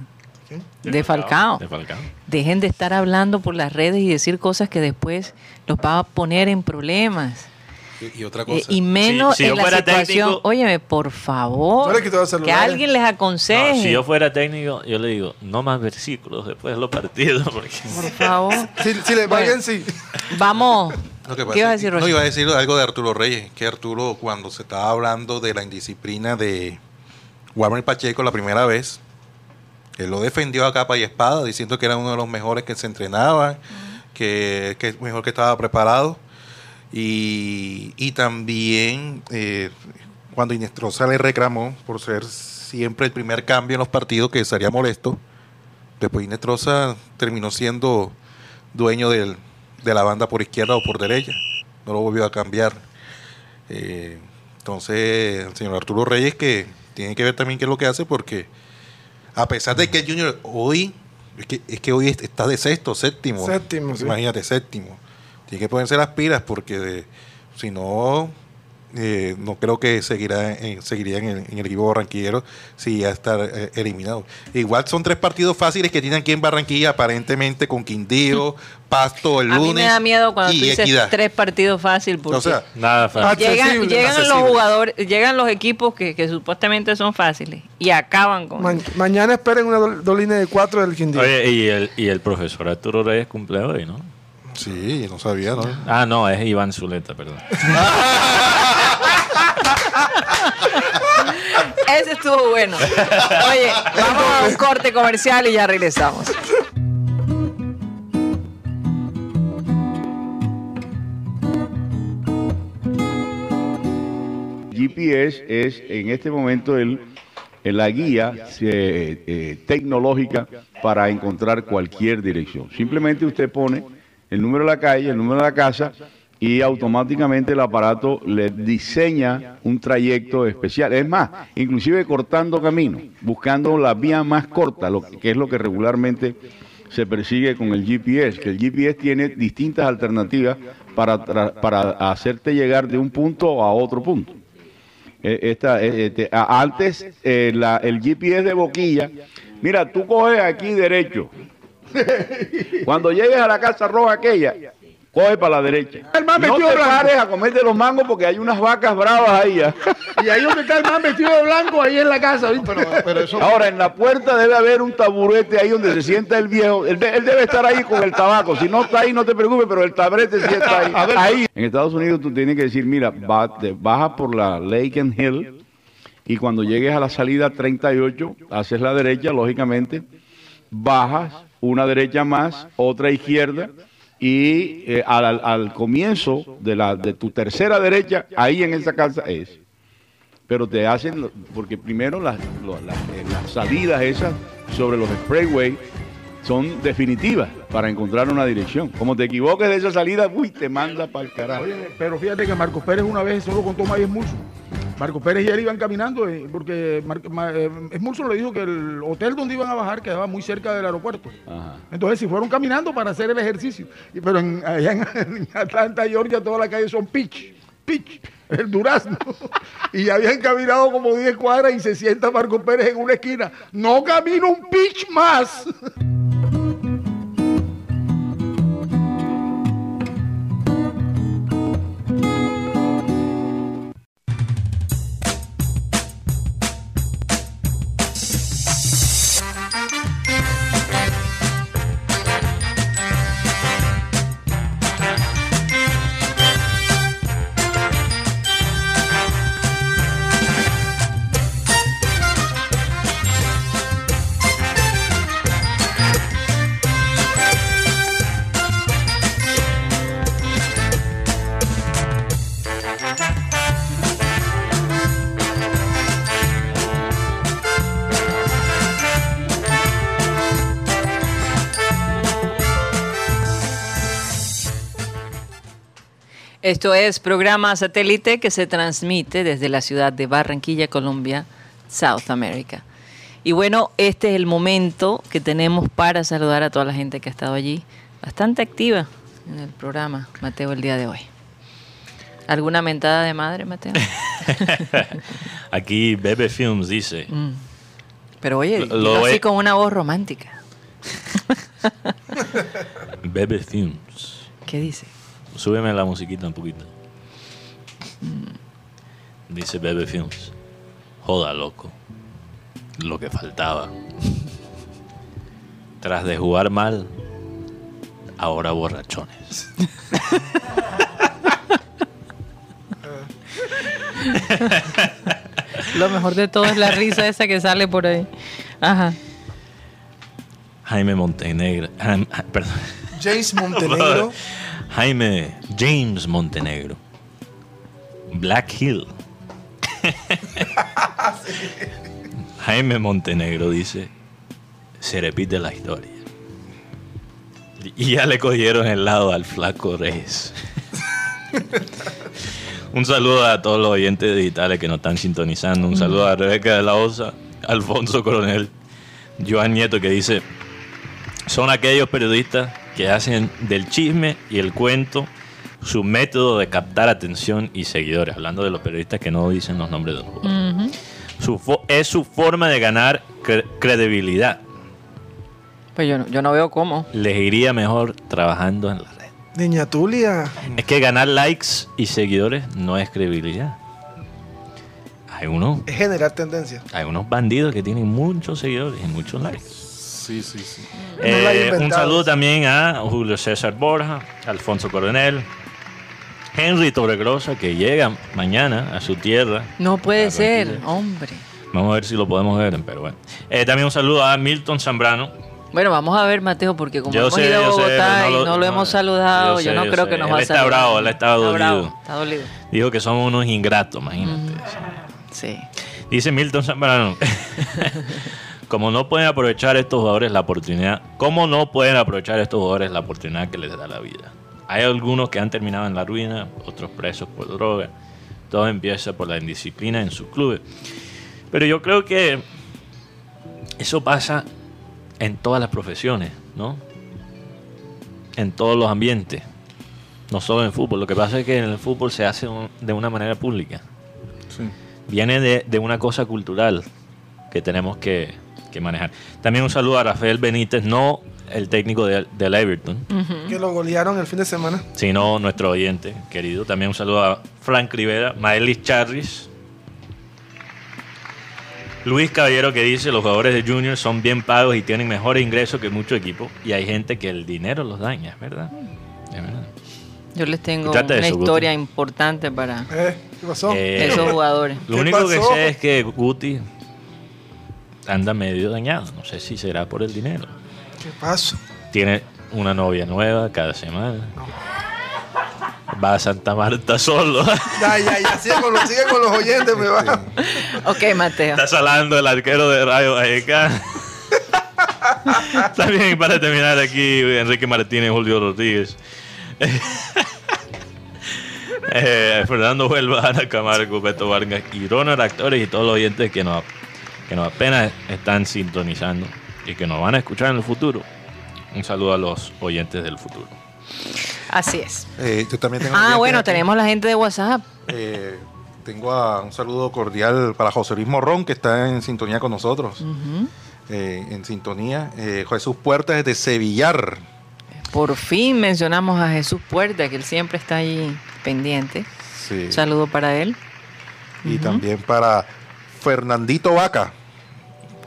de Falcao. De Falcao. Dejen de estar hablando por las redes y decir cosas que después los va a poner en problemas. Y, otra Eh, cosa. y menos Si- si yo en la fuera situación. técnico- Óyeme, por favor. Que celulares. alguien les aconseje. No, si yo fuera técnico, yo le digo, no más versículos después de los partidos. [laughs] Porque... Por favor. Si, si le Bueno. paguen, sí. Vamos. [laughs] Que ¿Qué ibas a que- decir, No, iba a decir algo de Arturo Reyes, que Arturo cuando se estaba hablando de la indisciplina de Warner Pacheco la primera vez, él lo defendió a capa y espada, diciendo que era uno de los mejores que se entrenaba, que, que es mejor que estaba preparado. Y, y también eh, cuando Inestrosa le reclamó por ser siempre el primer cambio en los partidos, que sería molesto, después Inestrosa terminó siendo dueño del- de la banda por izquierda o por derecha. No lo volvió a cambiar. Eh, entonces, el señor Arturo Reyes, que tiene que ver también qué es lo que hace, porque a pesar de que el Junior hoy, es que, es que hoy est- está de sexto, séptimo. Séptimo, sí. Imagínate, séptimo. Tiene que ponerse las pilas, porque si no, eh, no creo que seguirá en, seguiría en el, en el equipo barranquillero si ya está eh, eliminado. Igual son tres partidos fáciles que tienen aquí en Barranquilla, aparentemente con Quindío, [laughs] Pasto el A lunes. mí me da miedo cuando y tú dices Equidad. tres partidos fácil porque O sea, Nada fácil. llegan, llegan los jugadores, llegan los equipos que, que supuestamente son fáciles y acaban con Ma- mañana esperen una do- dos líneas de cuatro del Quindío. Oye, y el, y el profesor Arturo Reyes cumple hoy, ¿no? Sí, no sabía, ¿no? Ah, no, es Iván Zuleta, perdón. [laughs] Ese estuvo bueno. Oye, vamos a un corte comercial y ya regresamos. GPS es en este momento el, el- la guía eh, eh, tecnológica para encontrar cualquier dirección. Simplemente usted pone el número de la calle, el número de la casa y automáticamente el aparato le diseña un trayecto especial. Es más, inclusive cortando camino, buscando la vía más corta, lo que es lo que regularmente se persigue con el GPS, que el GPS tiene distintas alternativas para, para hacerte llegar de un punto a otro punto. Eh, esta, eh, este, antes eh, la- el GPS de boquilla, mira, tú coges aquí derecho. Cuando llegues a la casa roja aquella, coge para la derecha. El man no te blanco. pares a comerte los mangos porque hay unas vacas bravas ahí. ¿ah? Y ahí donde está el man vestido de blanco, ahí en la casa. ¿viste? Pero, pero eso. Ahora, en la puerta debe haber un taburete ahí donde se sienta el viejo. Él, de- él debe estar ahí con el tabaco. Si no está ahí, no te preocupes, pero el taburete sí está ahí. Ahí. En Estados Unidos tú tienes que decir, mira, va- te- baja por la Lake and Hill y cuando llegues a la salida 38, haces la derecha, lógicamente, bajas una derecha más, otra izquierda y eh, al, comienzo de, tu tercera derecha, ahí en esa casa es pero te hacen, porque primero eh, las salidas esas sobre los sprayways son definitivas para encontrar una dirección. Como te equivoques de esa salida, uy, te manda para el carajo. Pero fíjate que Marcos Pérez una vez solo contó May Esmulso. Marcos Pérez y él iban caminando eh, porque Mar- Ma- eh, le dijo que el hotel donde iban a bajar quedaba muy cerca del aeropuerto. Ajá. Entonces, si fueron caminando para hacer el ejercicio. Pero en, allá en, [laughs] en Atlanta, Georgia, toda la calle son pitch, pitch, el durazno. [laughs] Y habían caminado como 10 cuadras y se sienta Marcos Pérez en una esquina. No camino un pitch más. [laughs] Esto es programa satélite que se transmite desde la ciudad de Barranquilla, Colombia, South America. Y bueno, este es el momento que tenemos para saludar a toda la gente que ha estado allí, bastante activa en el programa, Mateo, el día de hoy. ¿Alguna mentada de madre, Mateo? [laughs] Aquí Bebe Films dice, Mm. Pero oye, Lo- así he- con una voz romántica. Bebe Films, ¿Qué dice? Súbeme la musiquita un poquito. Dice Bebe Films. Joda, loco. Lo que faltaba. Tras de jugar mal, ahora borrachones. [laughs] Lo mejor de todo es la risa esa que sale por ahí. Ajá. Jaime Montenegro. Jaime- perdón. James [laughs] Montenegro. Jaime James Montenegro. Black Hill. [laughs] Jaime Montenegro dice, se repite la historia. Y ya le cogieron el lado al flaco Reyes. [laughs] Un saludo a todos los oyentes digitales que nos están sintonizando. Un saludo a Rebeca de la Osa, Alfonso Coronel, Joan Nieto que dice, son aquellos periodistas que hacen del chisme y el cuento su método de captar atención y seguidores. Hablando de los periodistas que no dicen los nombres de los jugadores. Su fo- es su forma de ganar cre- credibilidad. Pues yo no, yo no veo cómo. Les iría mejor trabajando en la red. Niña Tulia. Es que ganar likes y seguidores no es credibilidad. Hay unos, Es generar tendencia. hay unos bandidos que tienen muchos seguidores y muchos likes. Sí, sí, sí. No Eh, un saludo también a Julio César Borja, Alfonso Coronel, Henry Torregrosa, que llega mañana a su tierra. No puede ser, hombre. Vamos a ver si lo podemos ver, pero bueno. Eh, también un saludo a Milton Zambrano. Bueno, vamos a ver, Mateo, porque como Yo hemos sé, ido a sé, Bogotá no y lo- no lo no, hemos saludado, yo, sé, no yo creo sé. que nos Él va a está saludar. bravo, él está dolido. bravo, está dolido. Dijo que somos unos ingratos, imagínate. Sí. Dice Milton Zambrano. [laughs] Como no pueden aprovechar estos jugadores la oportunidad, ¿cómo no pueden aprovechar estos jugadores la oportunidad que les da la vida? Hay algunos que han terminado en la ruina, otros presos por droga. Todo empieza por la indisciplina en sus clubes. Pero yo creo que eso pasa en todas las profesiones, ¿no? En todos los ambientes. No solo en fútbol. Lo que pasa es que en el fútbol se hace un- de una manera pública sí. viene de, de una cosa cultural que tenemos que, que manejar. También un saludo a Rafael Benítez, no el técnico de- del Everton, Que lo golearon el fin de semana. sino nuestro oyente querido. También un saludo a Frank Rivera, Maelis Charris, Luis Caballero que dice los jugadores de Junior son bien pagos y tienen mejores ingresos que muchos equipos y hay gente que el dinero los daña, es verdad. Es verdad. Yo les tengo una eso, Guti. historia importante para Eh, ¿Qué pasó? Eh, esos jugadores. Lo ¿Qué único que sé es que Guti anda medio dañado. No sé si será por el dinero. ¿Qué pasó? Tiene una novia nueva cada semana. Va a Santa Marta solo. Ya, ya, ya. Sigue con los, sigue con los oyentes, me va. Ok, Mateo. Está salando el arquero de Rayo Vallecano. También para terminar aquí, Enrique Martínez, Julio Rodríguez. Eh, Fernando Huelva, Ana Camargo, Beto Vargas y Ronald Actores y todos los oyentes que nos, que nos apenas están sintonizando y que nos van a escuchar en el futuro. Un saludo a los oyentes del futuro. Así es. Eh, yo también tengo Ah, bueno, aquí. tenemos la gente de WhatsApp. Eh, tengo a- un saludo cordial para José Luis Morrón, que está en sintonía con nosotros. Eh, en sintonía. Eh, Jesús Puertas desde Sevillar. Por fin mencionamos a Jesús Puerta, que él siempre está ahí pendiente. Sí. Un saludo para él. Y también para Fernandito Vaca,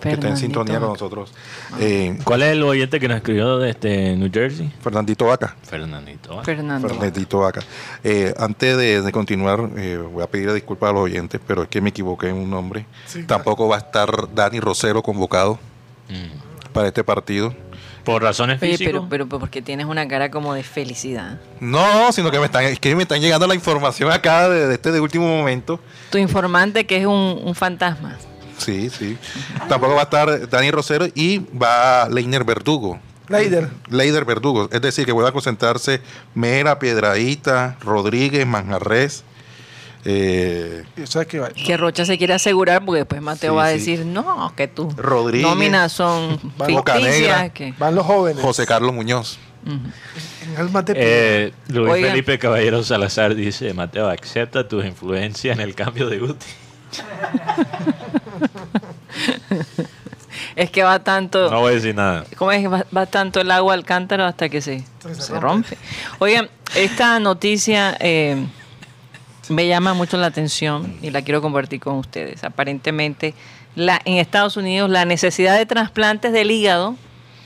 que está en sintonía con nosotros. Eh, ¿Cuál es el oyente que nos escribió desde New Jersey? Fernandito Vaca. Fernandito. Fernando. Fernandito Vaca. Eh, antes de, de continuar, eh, voy a pedir disculpas a los oyentes, pero es que me equivoqué en un nombre. Sí, Tampoco va a estar Dani Rosero convocado Mm. para este partido. Por razones Oye, físicas. pero, pero porque tienes una cara como de felicidad. No, sino que me están, es que me están llegando la información acá de, de este de último momento. Tu informante que es un, un fantasma. Sí, sí. Tampoco va a estar Dani Rosero y va Leiner Verdugo. Leider. Leider Verdugo. Es decir, que vuelva a concentrarse Mera, Piedradita, Rodríguez, Manjarres. Eh, sabes que va. Que Rocha se quiere asegurar porque después Mateo Sí, va a sí. decir, no, que tú. Rodríguez. Nóminas son [laughs] ficticias. Que... Van los jóvenes. José Carlos Muñoz. En almas de Eh, Luis Oigan. Felipe Caballero Salazar dice, Mateo, acepta tus influencias en el cambio de Guti. [laughs] Es que va tanto... No voy a decir nada. ¿Cómo es? Va, va tanto el agua al cántaro hasta que se, se rompe. Oigan, esta noticia eh, me llama mucho la atención y la quiero compartir con ustedes. Aparentemente, la, en Estados Unidos la necesidad de trasplantes del hígado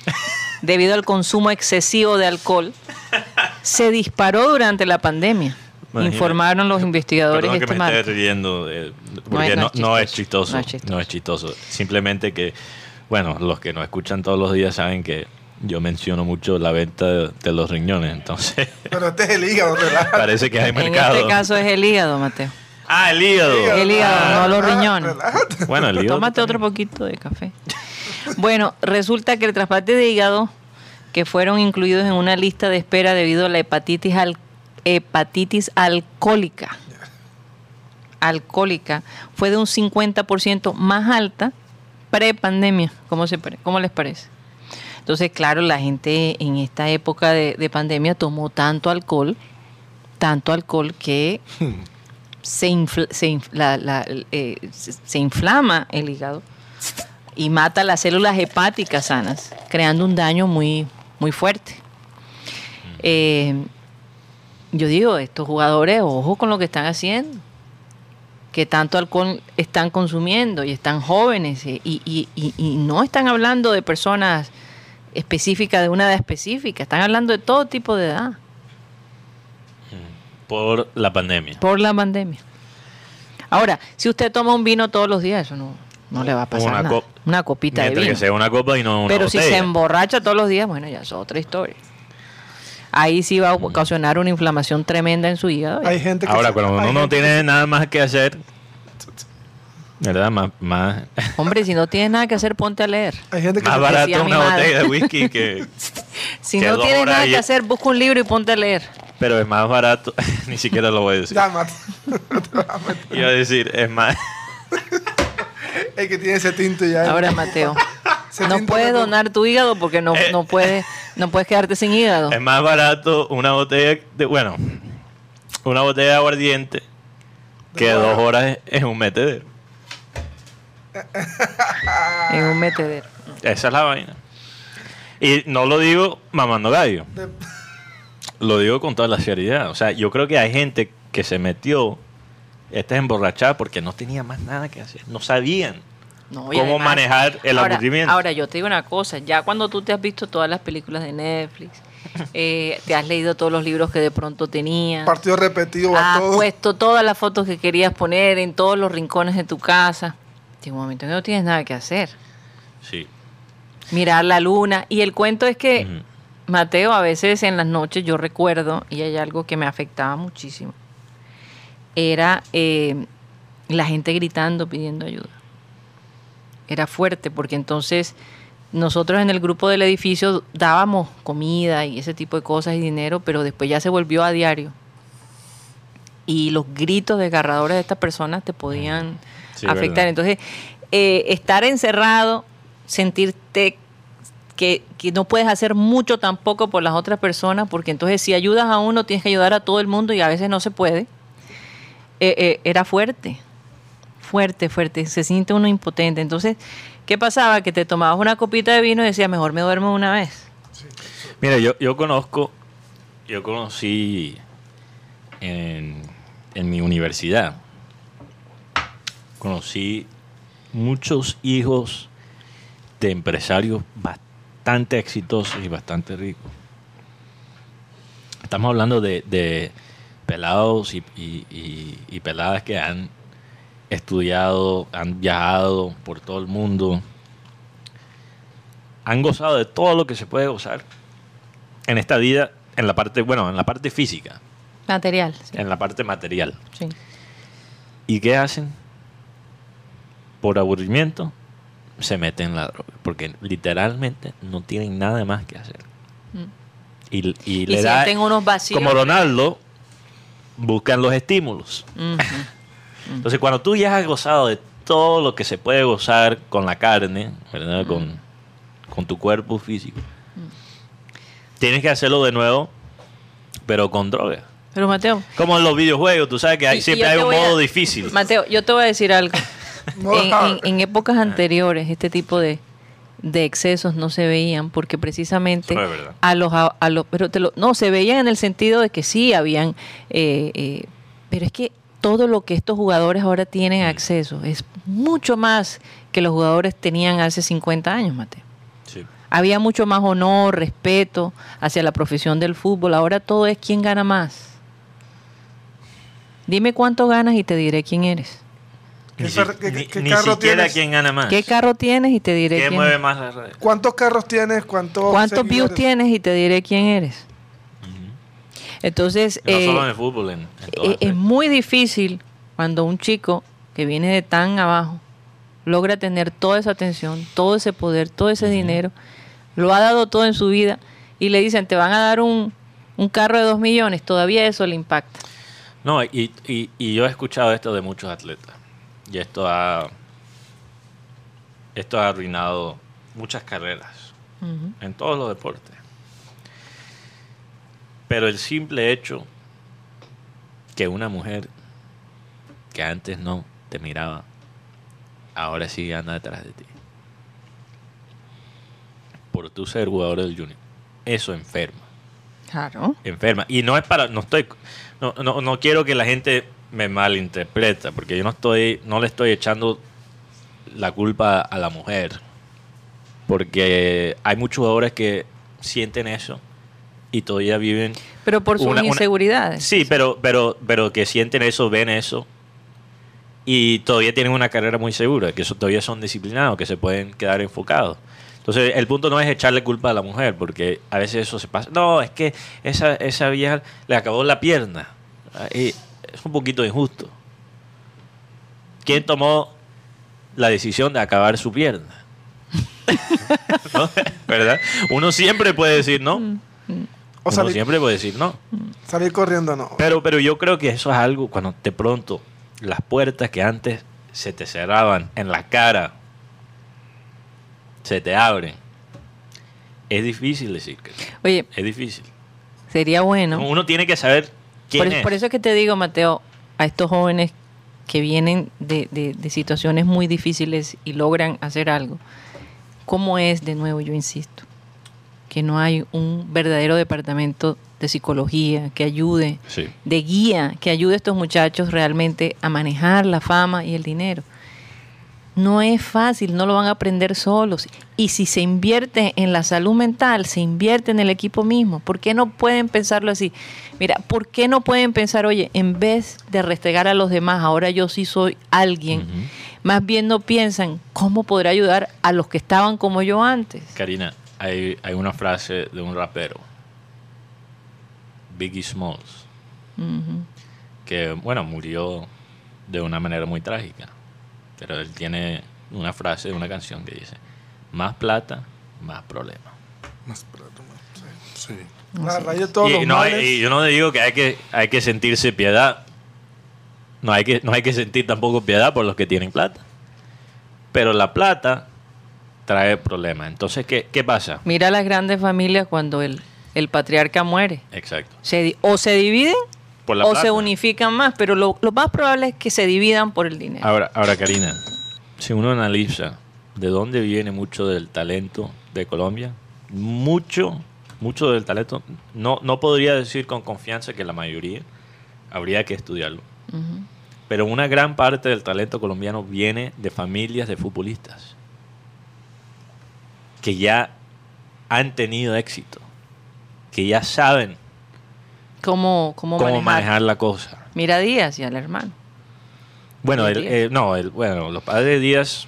[laughs] debido al consumo excesivo de alcohol se disparó durante la pandemia. Imagínate. Informaron los investigadores Perdón que este me esté riendo, eh, porque es chistoso. No es chistoso. No es chistoso. Simplemente que, bueno, los que nos escuchan todos los días saben que yo menciono mucho la venta de, de los riñones, entonces [laughs] Pero este es el hígado, ¿verdad? parece que hay En mercado. este caso es el hígado, Mateo. Ah, el hígado. El hígado, no los riñones. Bueno, el hígado. Tómate otro poquito de café. Bueno, resulta que el trasplante de hígado, que fueron incluidos en una lista de espera debido a la hepatitis, al- hepatitis alcohólica, alcohólica, fue de un 50% más alta pre-pandemia. ¿Cómo, se, pare- ¿Cómo les parece? Entonces, claro, la gente en esta época de, de pandemia tomó tanto alcohol, tanto alcohol que se, infla- se, inf- la- la- eh, se- se inflama el hígado y mata las células hepáticas sanas, creando un daño muy, muy fuerte. Eh, yo digo, estos jugadores, ojo con lo que están haciendo, que tanto alcohol están consumiendo y están jóvenes eh, y, y- y- y no están hablando de personas específicas, de una edad específica, están hablando de todo tipo de edad Por la pandemia. por la pandemia. Ahora, si usted toma un vino todos los días, eso no, no le va a pasar Una nada. cop- una copita de vino. que sea una copa y no una Pero si se emborracha todos los días, bueno, ya es otra historia. Ahí sí va a ocasionar una inflamación tremenda en su hígado. Hay gente que Ahora, se- cuando hay uno no tiene nada más que hacer, ¿verdad? Más, más, Hombre, si no tienes nada que hacer, ponte a leer. Hay gente que más barato una madre. botella de whisky que... [laughs] Si Que no tienes nada y- que hacer, busca un libro y ponte a leer. Pero es más barato, [laughs] ni siquiera lo voy a decir. Ya, Mate. [laughs] Iba a decir, es más... El que tiene ese tinte ya. Ahora, Mateo, no puedes de- donar tu hígado porque no, Eh. no, puedes, no puedes quedarte sin hígado. Es más barato una botella de, bueno, una botella de aguardiente que dos horas en un metedero. En un metedero. Esa es la vaina. Y no lo digo mamando gallo. Lo digo con toda la seriedad. O sea, yo creo que hay gente que se metió esta emborrachada porque no tenía más nada que hacer. No sabían No, cómo además- manejar el ahora, aburrimiento. Ahora, yo te digo una cosa, ya cuando tú te has visto todas las películas de Netflix, [laughs] eh, te has leído todos los libros que de pronto tenías, Partido repetido a has todo. puesto todas las fotos que querías poner en todos los rincones de tu casa, llega un momento en que no tienes nada que hacer. Sí. Mirar la luna. Y el cuento es que. Mateo, a veces en las noches yo recuerdo, y hay algo que me afectaba muchísimo, era eh, la gente gritando pidiendo ayuda. Era fuerte porque entonces nosotros en el grupo del edificio dábamos comida y ese tipo de cosas y dinero, pero después ya se volvió a diario. Y los gritos desgarradores de estas personas te podían Sí, afectar. verdad. Entonces, eh, estar encerrado, sentirte que, que no puedes hacer mucho tampoco por las otras personas, porque entonces si ayudas a uno tienes que ayudar a todo el mundo y a veces no se puede. Eh, eh, era fuerte, fuerte, fuerte, se siente uno impotente. Entonces, ¿qué pasaba? Que te tomabas una copita de vino y decías, mejor me duermo una vez. Mira, yo, yo conozco, yo conocí en, en mi universidad, conocí muchos hijos de empresarios bastante exitosos y bastante ricos. Estamos hablando de, de pelados y, y- y- y peladas que han estudiado, han viajado por todo el mundo, han gozado de todo lo que se puede gozar en esta vida, en la parte, bueno, en la parte física, Material. sí, en la parte material. sí. ¿Y qué hacen? Por aburrimiento, se meten en la droga, porque literalmente no tienen nada más que hacer. Mm. Y, y Y le da, sienten unos vacíos. como Ronaldo, buscan los estímulos. Entonces, cuando tú ya has gozado de todo lo que se puede gozar con la carne, ¿verdad? Con, con tu cuerpo físico, tienes que hacerlo de nuevo, pero con droga. Pero Mateo, Como en los videojuegos, tú sabes que hay- Y- y siempre hay un a- modo difícil. Mateo, yo te voy a decir algo. En, en- en épocas anteriores, este tipo de, de excesos no se veían porque precisamente no a los a, a los pero te lo- no se veían en el sentido de que sí habían eh, eh, pero es que todo lo que estos jugadores ahora tienen acceso es mucho más que los jugadores tenían hace 50 años, Mateo. Sí. Había mucho más honor, respeto hacia la profesión del fútbol. Ahora todo es quién gana más. Dime cuánto ganas y te diré quién eres. ¿Qué Ni, fer- si- qué- ni- qué ni carro siquiera tienes? quién gana más. ¿Qué carro tienes y te diré ¿Qué quién mueve eres? más las redes? ¿Cuántos carros tienes? ¿Cuántos, ¿Cuántos views tienes y te diré quién eres? Entonces, no eh, solo en el fútbol, en, eh, es muy difícil cuando un chico que viene de tan abajo logra tener toda esa atención, todo ese poder, todo ese dinero, lo ha dado todo en su vida y le dicen, te van a dar un, un carro de dos millones, todavía eso le impacta. No, y, y, y yo he escuchado esto de muchos atletas. Y esto ha, esto ha arruinado muchas carreras en todos los deportes. Pero el simple hecho que una mujer que antes no te miraba, ahora sí anda detrás de ti. Por tú ser jugador del Junior. Eso enferma Claro. enferma. Y no es para, no estoy, no, no, no quiero que la gente me malinterpreta, porque yo no estoy, no le estoy echando la culpa a la mujer, porque hay muchos jugadores que sienten eso y todavía viven. Pero por sus una- una- inseguridades. Sí, pero, pero, pero que sienten eso, ven eso y todavía tienen una carrera muy segura, que todavía son disciplinados, que se pueden quedar enfocados. Entonces, el punto no es echarle culpa a la mujer, porque a veces eso se pasa. No, es que esa, esa vieja le acabó la pierna. Y es un poquito injusto. ¿Quién tomó la decisión de acabar su pierna? [laughs] ¿No? ¿Verdad? Uno siempre puede decir no. O Uno salir, siempre puede decir no. salir corriendo, no. Pero, pero yo creo que eso es algo cuando de pronto las puertas que antes se te cerraban en la cara se te abren. Es difícil decir que. Oye, es difícil. sería bueno. Uno tiene que saber quién Por, es. por eso es que te digo, Mateo, a estos jóvenes que vienen de, de- de situaciones muy difíciles y logran hacer algo, ¿cómo es, de nuevo, yo insisto, que no hay un verdadero departamento de psicología que ayude, Sí. de guía, que ayude a estos muchachos realmente a manejar la fama y el dinero? No es fácil, no lo van a aprender solos. Y si se invierte en la salud mental, se invierte en el equipo mismo. ¿Por qué no pueden pensarlo así? Mira, ¿por qué no pueden pensar, oye, en vez de restregar a los demás, ahora yo sí soy alguien? Más bien no piensan, ¿cómo podré ayudar a los que estaban como yo antes? Karina, hay, hay una frase de un rapero, Biggie Smalls, que, bueno, murió de una manera muy trágica. Pero él tiene una frase de una canción que dice, más plata, más problemas. Más plata, más- sí, sí. La raíz de todos y, los no, males. y yo no digo que hay que hay que sentirse piedad. No hay que no hay que sentir tampoco piedad por los que tienen plata. Pero la plata trae problemas. Entonces, ¿qué, qué pasa? Mira las grandes familias cuando el, el patriarca muere. Exacto. Se di- o se dividen Por la o plata. se unifican más, pero lo, lo más probable es que se dividan por el dinero. Ahora, ahora, Karina, si uno analiza de dónde viene mucho del talento de Colombia, mucho, mucho del talento, no, no podría decir con confianza que la mayoría, habría que estudiarlo. Pero una gran parte del talento colombiano viene de familias de futbolistas que ya han tenido éxito, que ya saben ¿Cómo, cómo, cómo manejar? manejar la cosa. Mira a Díaz y al hermano. Bueno, el- eh, no, el- bueno, los padres de Díaz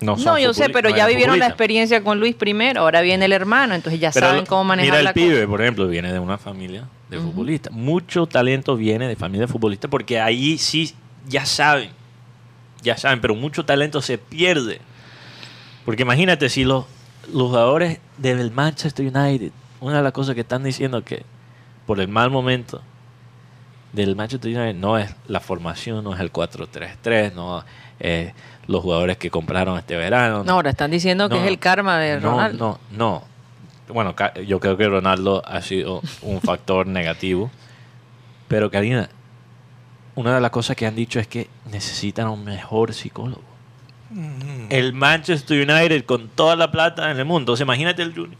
no son No, yo sé, pero no ya vivieron la experiencia con Luis primero, ahora viene el hermano, entonces ya Pero saben cómo manejar Mira el la pibe, cosa. por ejemplo, viene de una familia de Ujú. futbolistas. Mucho talento viene de familia de futbolistas porque ahí sí ya saben, ya saben, pero mucho talento se pierde. Porque imagínate si los, los jugadores del Manchester United, una de las cosas que están diciendo que por el mal momento del Manchester United no es la formación, no es el 4-3-3, no es los jugadores que compraron este verano. No, ahora están diciendo que No, es el karma de no, Ronaldo. No, no. Bueno, ca- yo creo que Ronaldo ha sido un factor [laughs] negativo. Pero Karina, una de las cosas que han dicho es que necesitan un mejor psicólogo. El Manchester United con toda la plata en el mundo. Entonces, imagínate el Junior.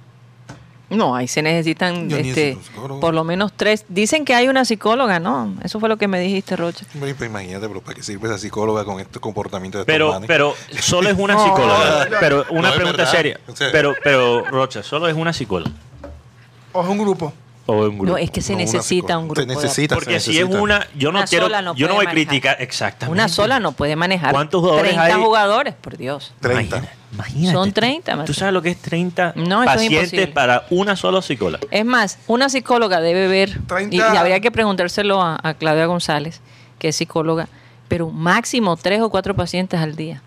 No, ahí se necesitan este, por lo menos tres. Dicen que hay una psicóloga, ¿no? Eso fue lo que me dijiste, Rocha. Pues imagínate, pero ¿para qué sirve esa psicóloga con este comportamiento de estos Pero, manes? pero solo es una psicóloga. no, Pero una no, pregunta seria. Pero, pero, Rocha, solo es una psicóloga. O es un grupo. O un grupo. No, es que se No, necesita un grupo. Se necesita, Porque se si es necesita. una, yo no Una quiero, sola no yo no puede voy a manejar. criticar exactamente. Una sola no puede manejar. ¿Cuántos jugadores 30 hay? jugadores, por Dios. 30. Imagina- Imagínate. Son 30, ¿Tú sabes lo que es 30 No, es pacientes para una sola psicóloga? Es más, una psicóloga debe ver, 30. y, y habría que preguntárselo a, a Claudia González, que es psicóloga, pero máximo tres o cuatro pacientes al día.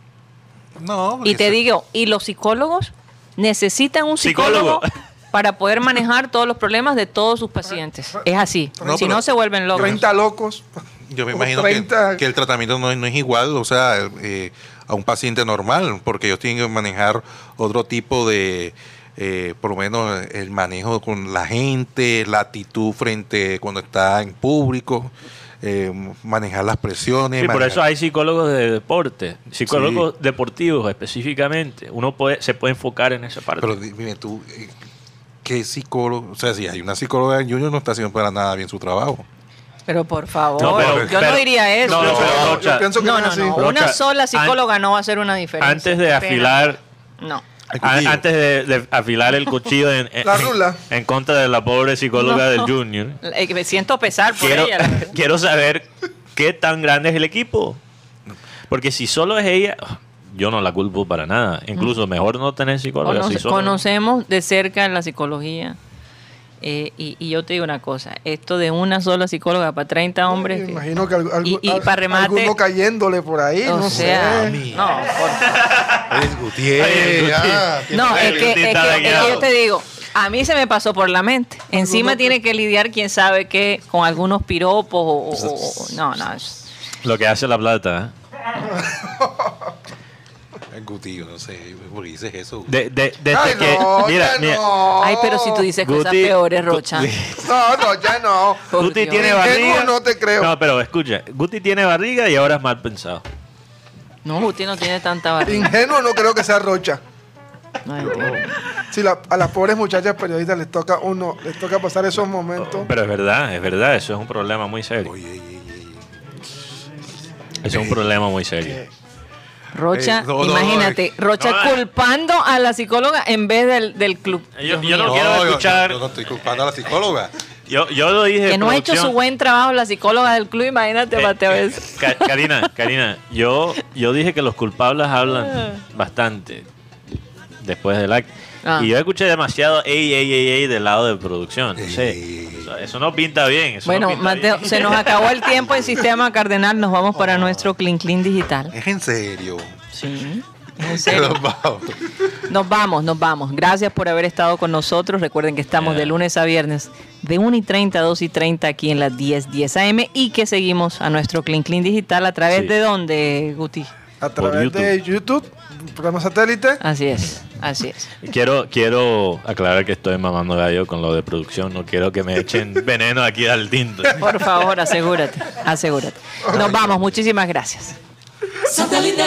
No, Y te digo, ¿y los psicólogos necesitan un psicólogo, Psicólogo. Para poder manejar todos los problemas de todos sus pacientes? Es así. No, si no, se vuelven locos. 30 locos. Yo me imagino 30. que, que el tratamiento no, es- no es igual, o sea, eh, a un paciente normal, porque ellos tienen que manejar otro tipo de, eh, por lo menos el manejo con la gente, la actitud frente cuando está en público, eh, manejar las presiones. Sí, por manejar- eso hay psicólogos de deporte, psicólogos deportivos específicamente. Uno puede, se puede enfocar en esa parte. Pero dime tú, ¿qué psicólogo? O sea, si hay una psicóloga en Junior no está haciendo para nada bien su trabajo. Pero por favor, No, pero- yo pero- no diría eso. No, No, pero, yo Rocha, pienso que no, no, así. Rocha, Una sola an- psicóloga no va a hacer una diferencia. antes de afilar No. Antes de, de afilar el cuchillo en, en- La rula. en contra de la pobre psicóloga No. del Junior, Eh, Me siento pesar por quiero, ella. la- [laughs] quiero saber qué tan grande es el equipo. Porque si solo es ella, yo no la culpo para nada. Incluso mejor no tener psicóloga. Conoce- si solo- conocemos de cerca la psicología. Eh, y, y yo te digo una cosa, esto de una sola psicóloga para 30 hombres, Me imagino que algo, y, y para remate, alguno cayéndole por ahí, o no sea, sé. no, por- ah, no, es que, es que- es que yo te digo, a mí se me pasó por la mente. Encima tiene que lidiar, quién sabe qué, con algunos piropos o, o- o- no, no. es- Lo que hace la plata. ¿eh? [laughs] Guti, yo no sé, ¿por qué dices eso? De, de- desde Ay, que, no, mira, ya mira, no. Ay, pero si tú dices cosas Guti- peores, Rocha. [laughs] No, no, ya no. Por Guti Dios. tiene barriga. no te creo. No, pero escucha, Guti tiene barriga y ahora es mal pensado. No, Guti no tiene tanta barriga. Ingenuo no creo que sea Rocha. Dios. Si la- a las pobres muchachas periodistas les toca uno, les toca pasar esos momentos. Pero es verdad, es verdad, eso es un problema muy serio. Oye, oye, oye. Eso es un problema muy serio. Rocha, Eh, no, imagínate, Rocha no, eh. culpando a la psicóloga en vez del, del club. Yo- yo no quiero escuchar- Yo, no estoy culpando a la psicóloga. Yo, yo lo dije. que no ha hecho su buen trabajo la psicóloga del club, imagínate, Eh, Mateo. eh, Karina, Karina, yo, yo dije que los culpables hablan bastante después del acto. Ah. Y yo escuché demasiado ey, ey, ey, ey del lado de producción. No sé, Ey. eso, eso no pinta bien. eso no Bueno, pinta Mateo, bien. se nos [laughs] acabó el tiempo en Sistema Cardenal. Nos vamos para nuestro Clean Clean Digital. Es en serio. Sí, en [laughs] serio. Nos vamos, nos vamos. Gracias por haber estado con nosotros. Recuerden que estamos de lunes a viernes de 1 y 30 a 2 y 30 aquí en las 10, 10 AM y que seguimos a nuestro Clean Clean Digital a través Sí. de dónde, Guti. A través de YouTube, programa satélite. Así es, así es. Quiero, quiero aclarar que estoy mamando gallo con lo de producción. No quiero que me echen [laughs] veneno aquí al tinto. Por favor, asegúrate, asegúrate. Nos vamos, muchísimas gracias. Satellite.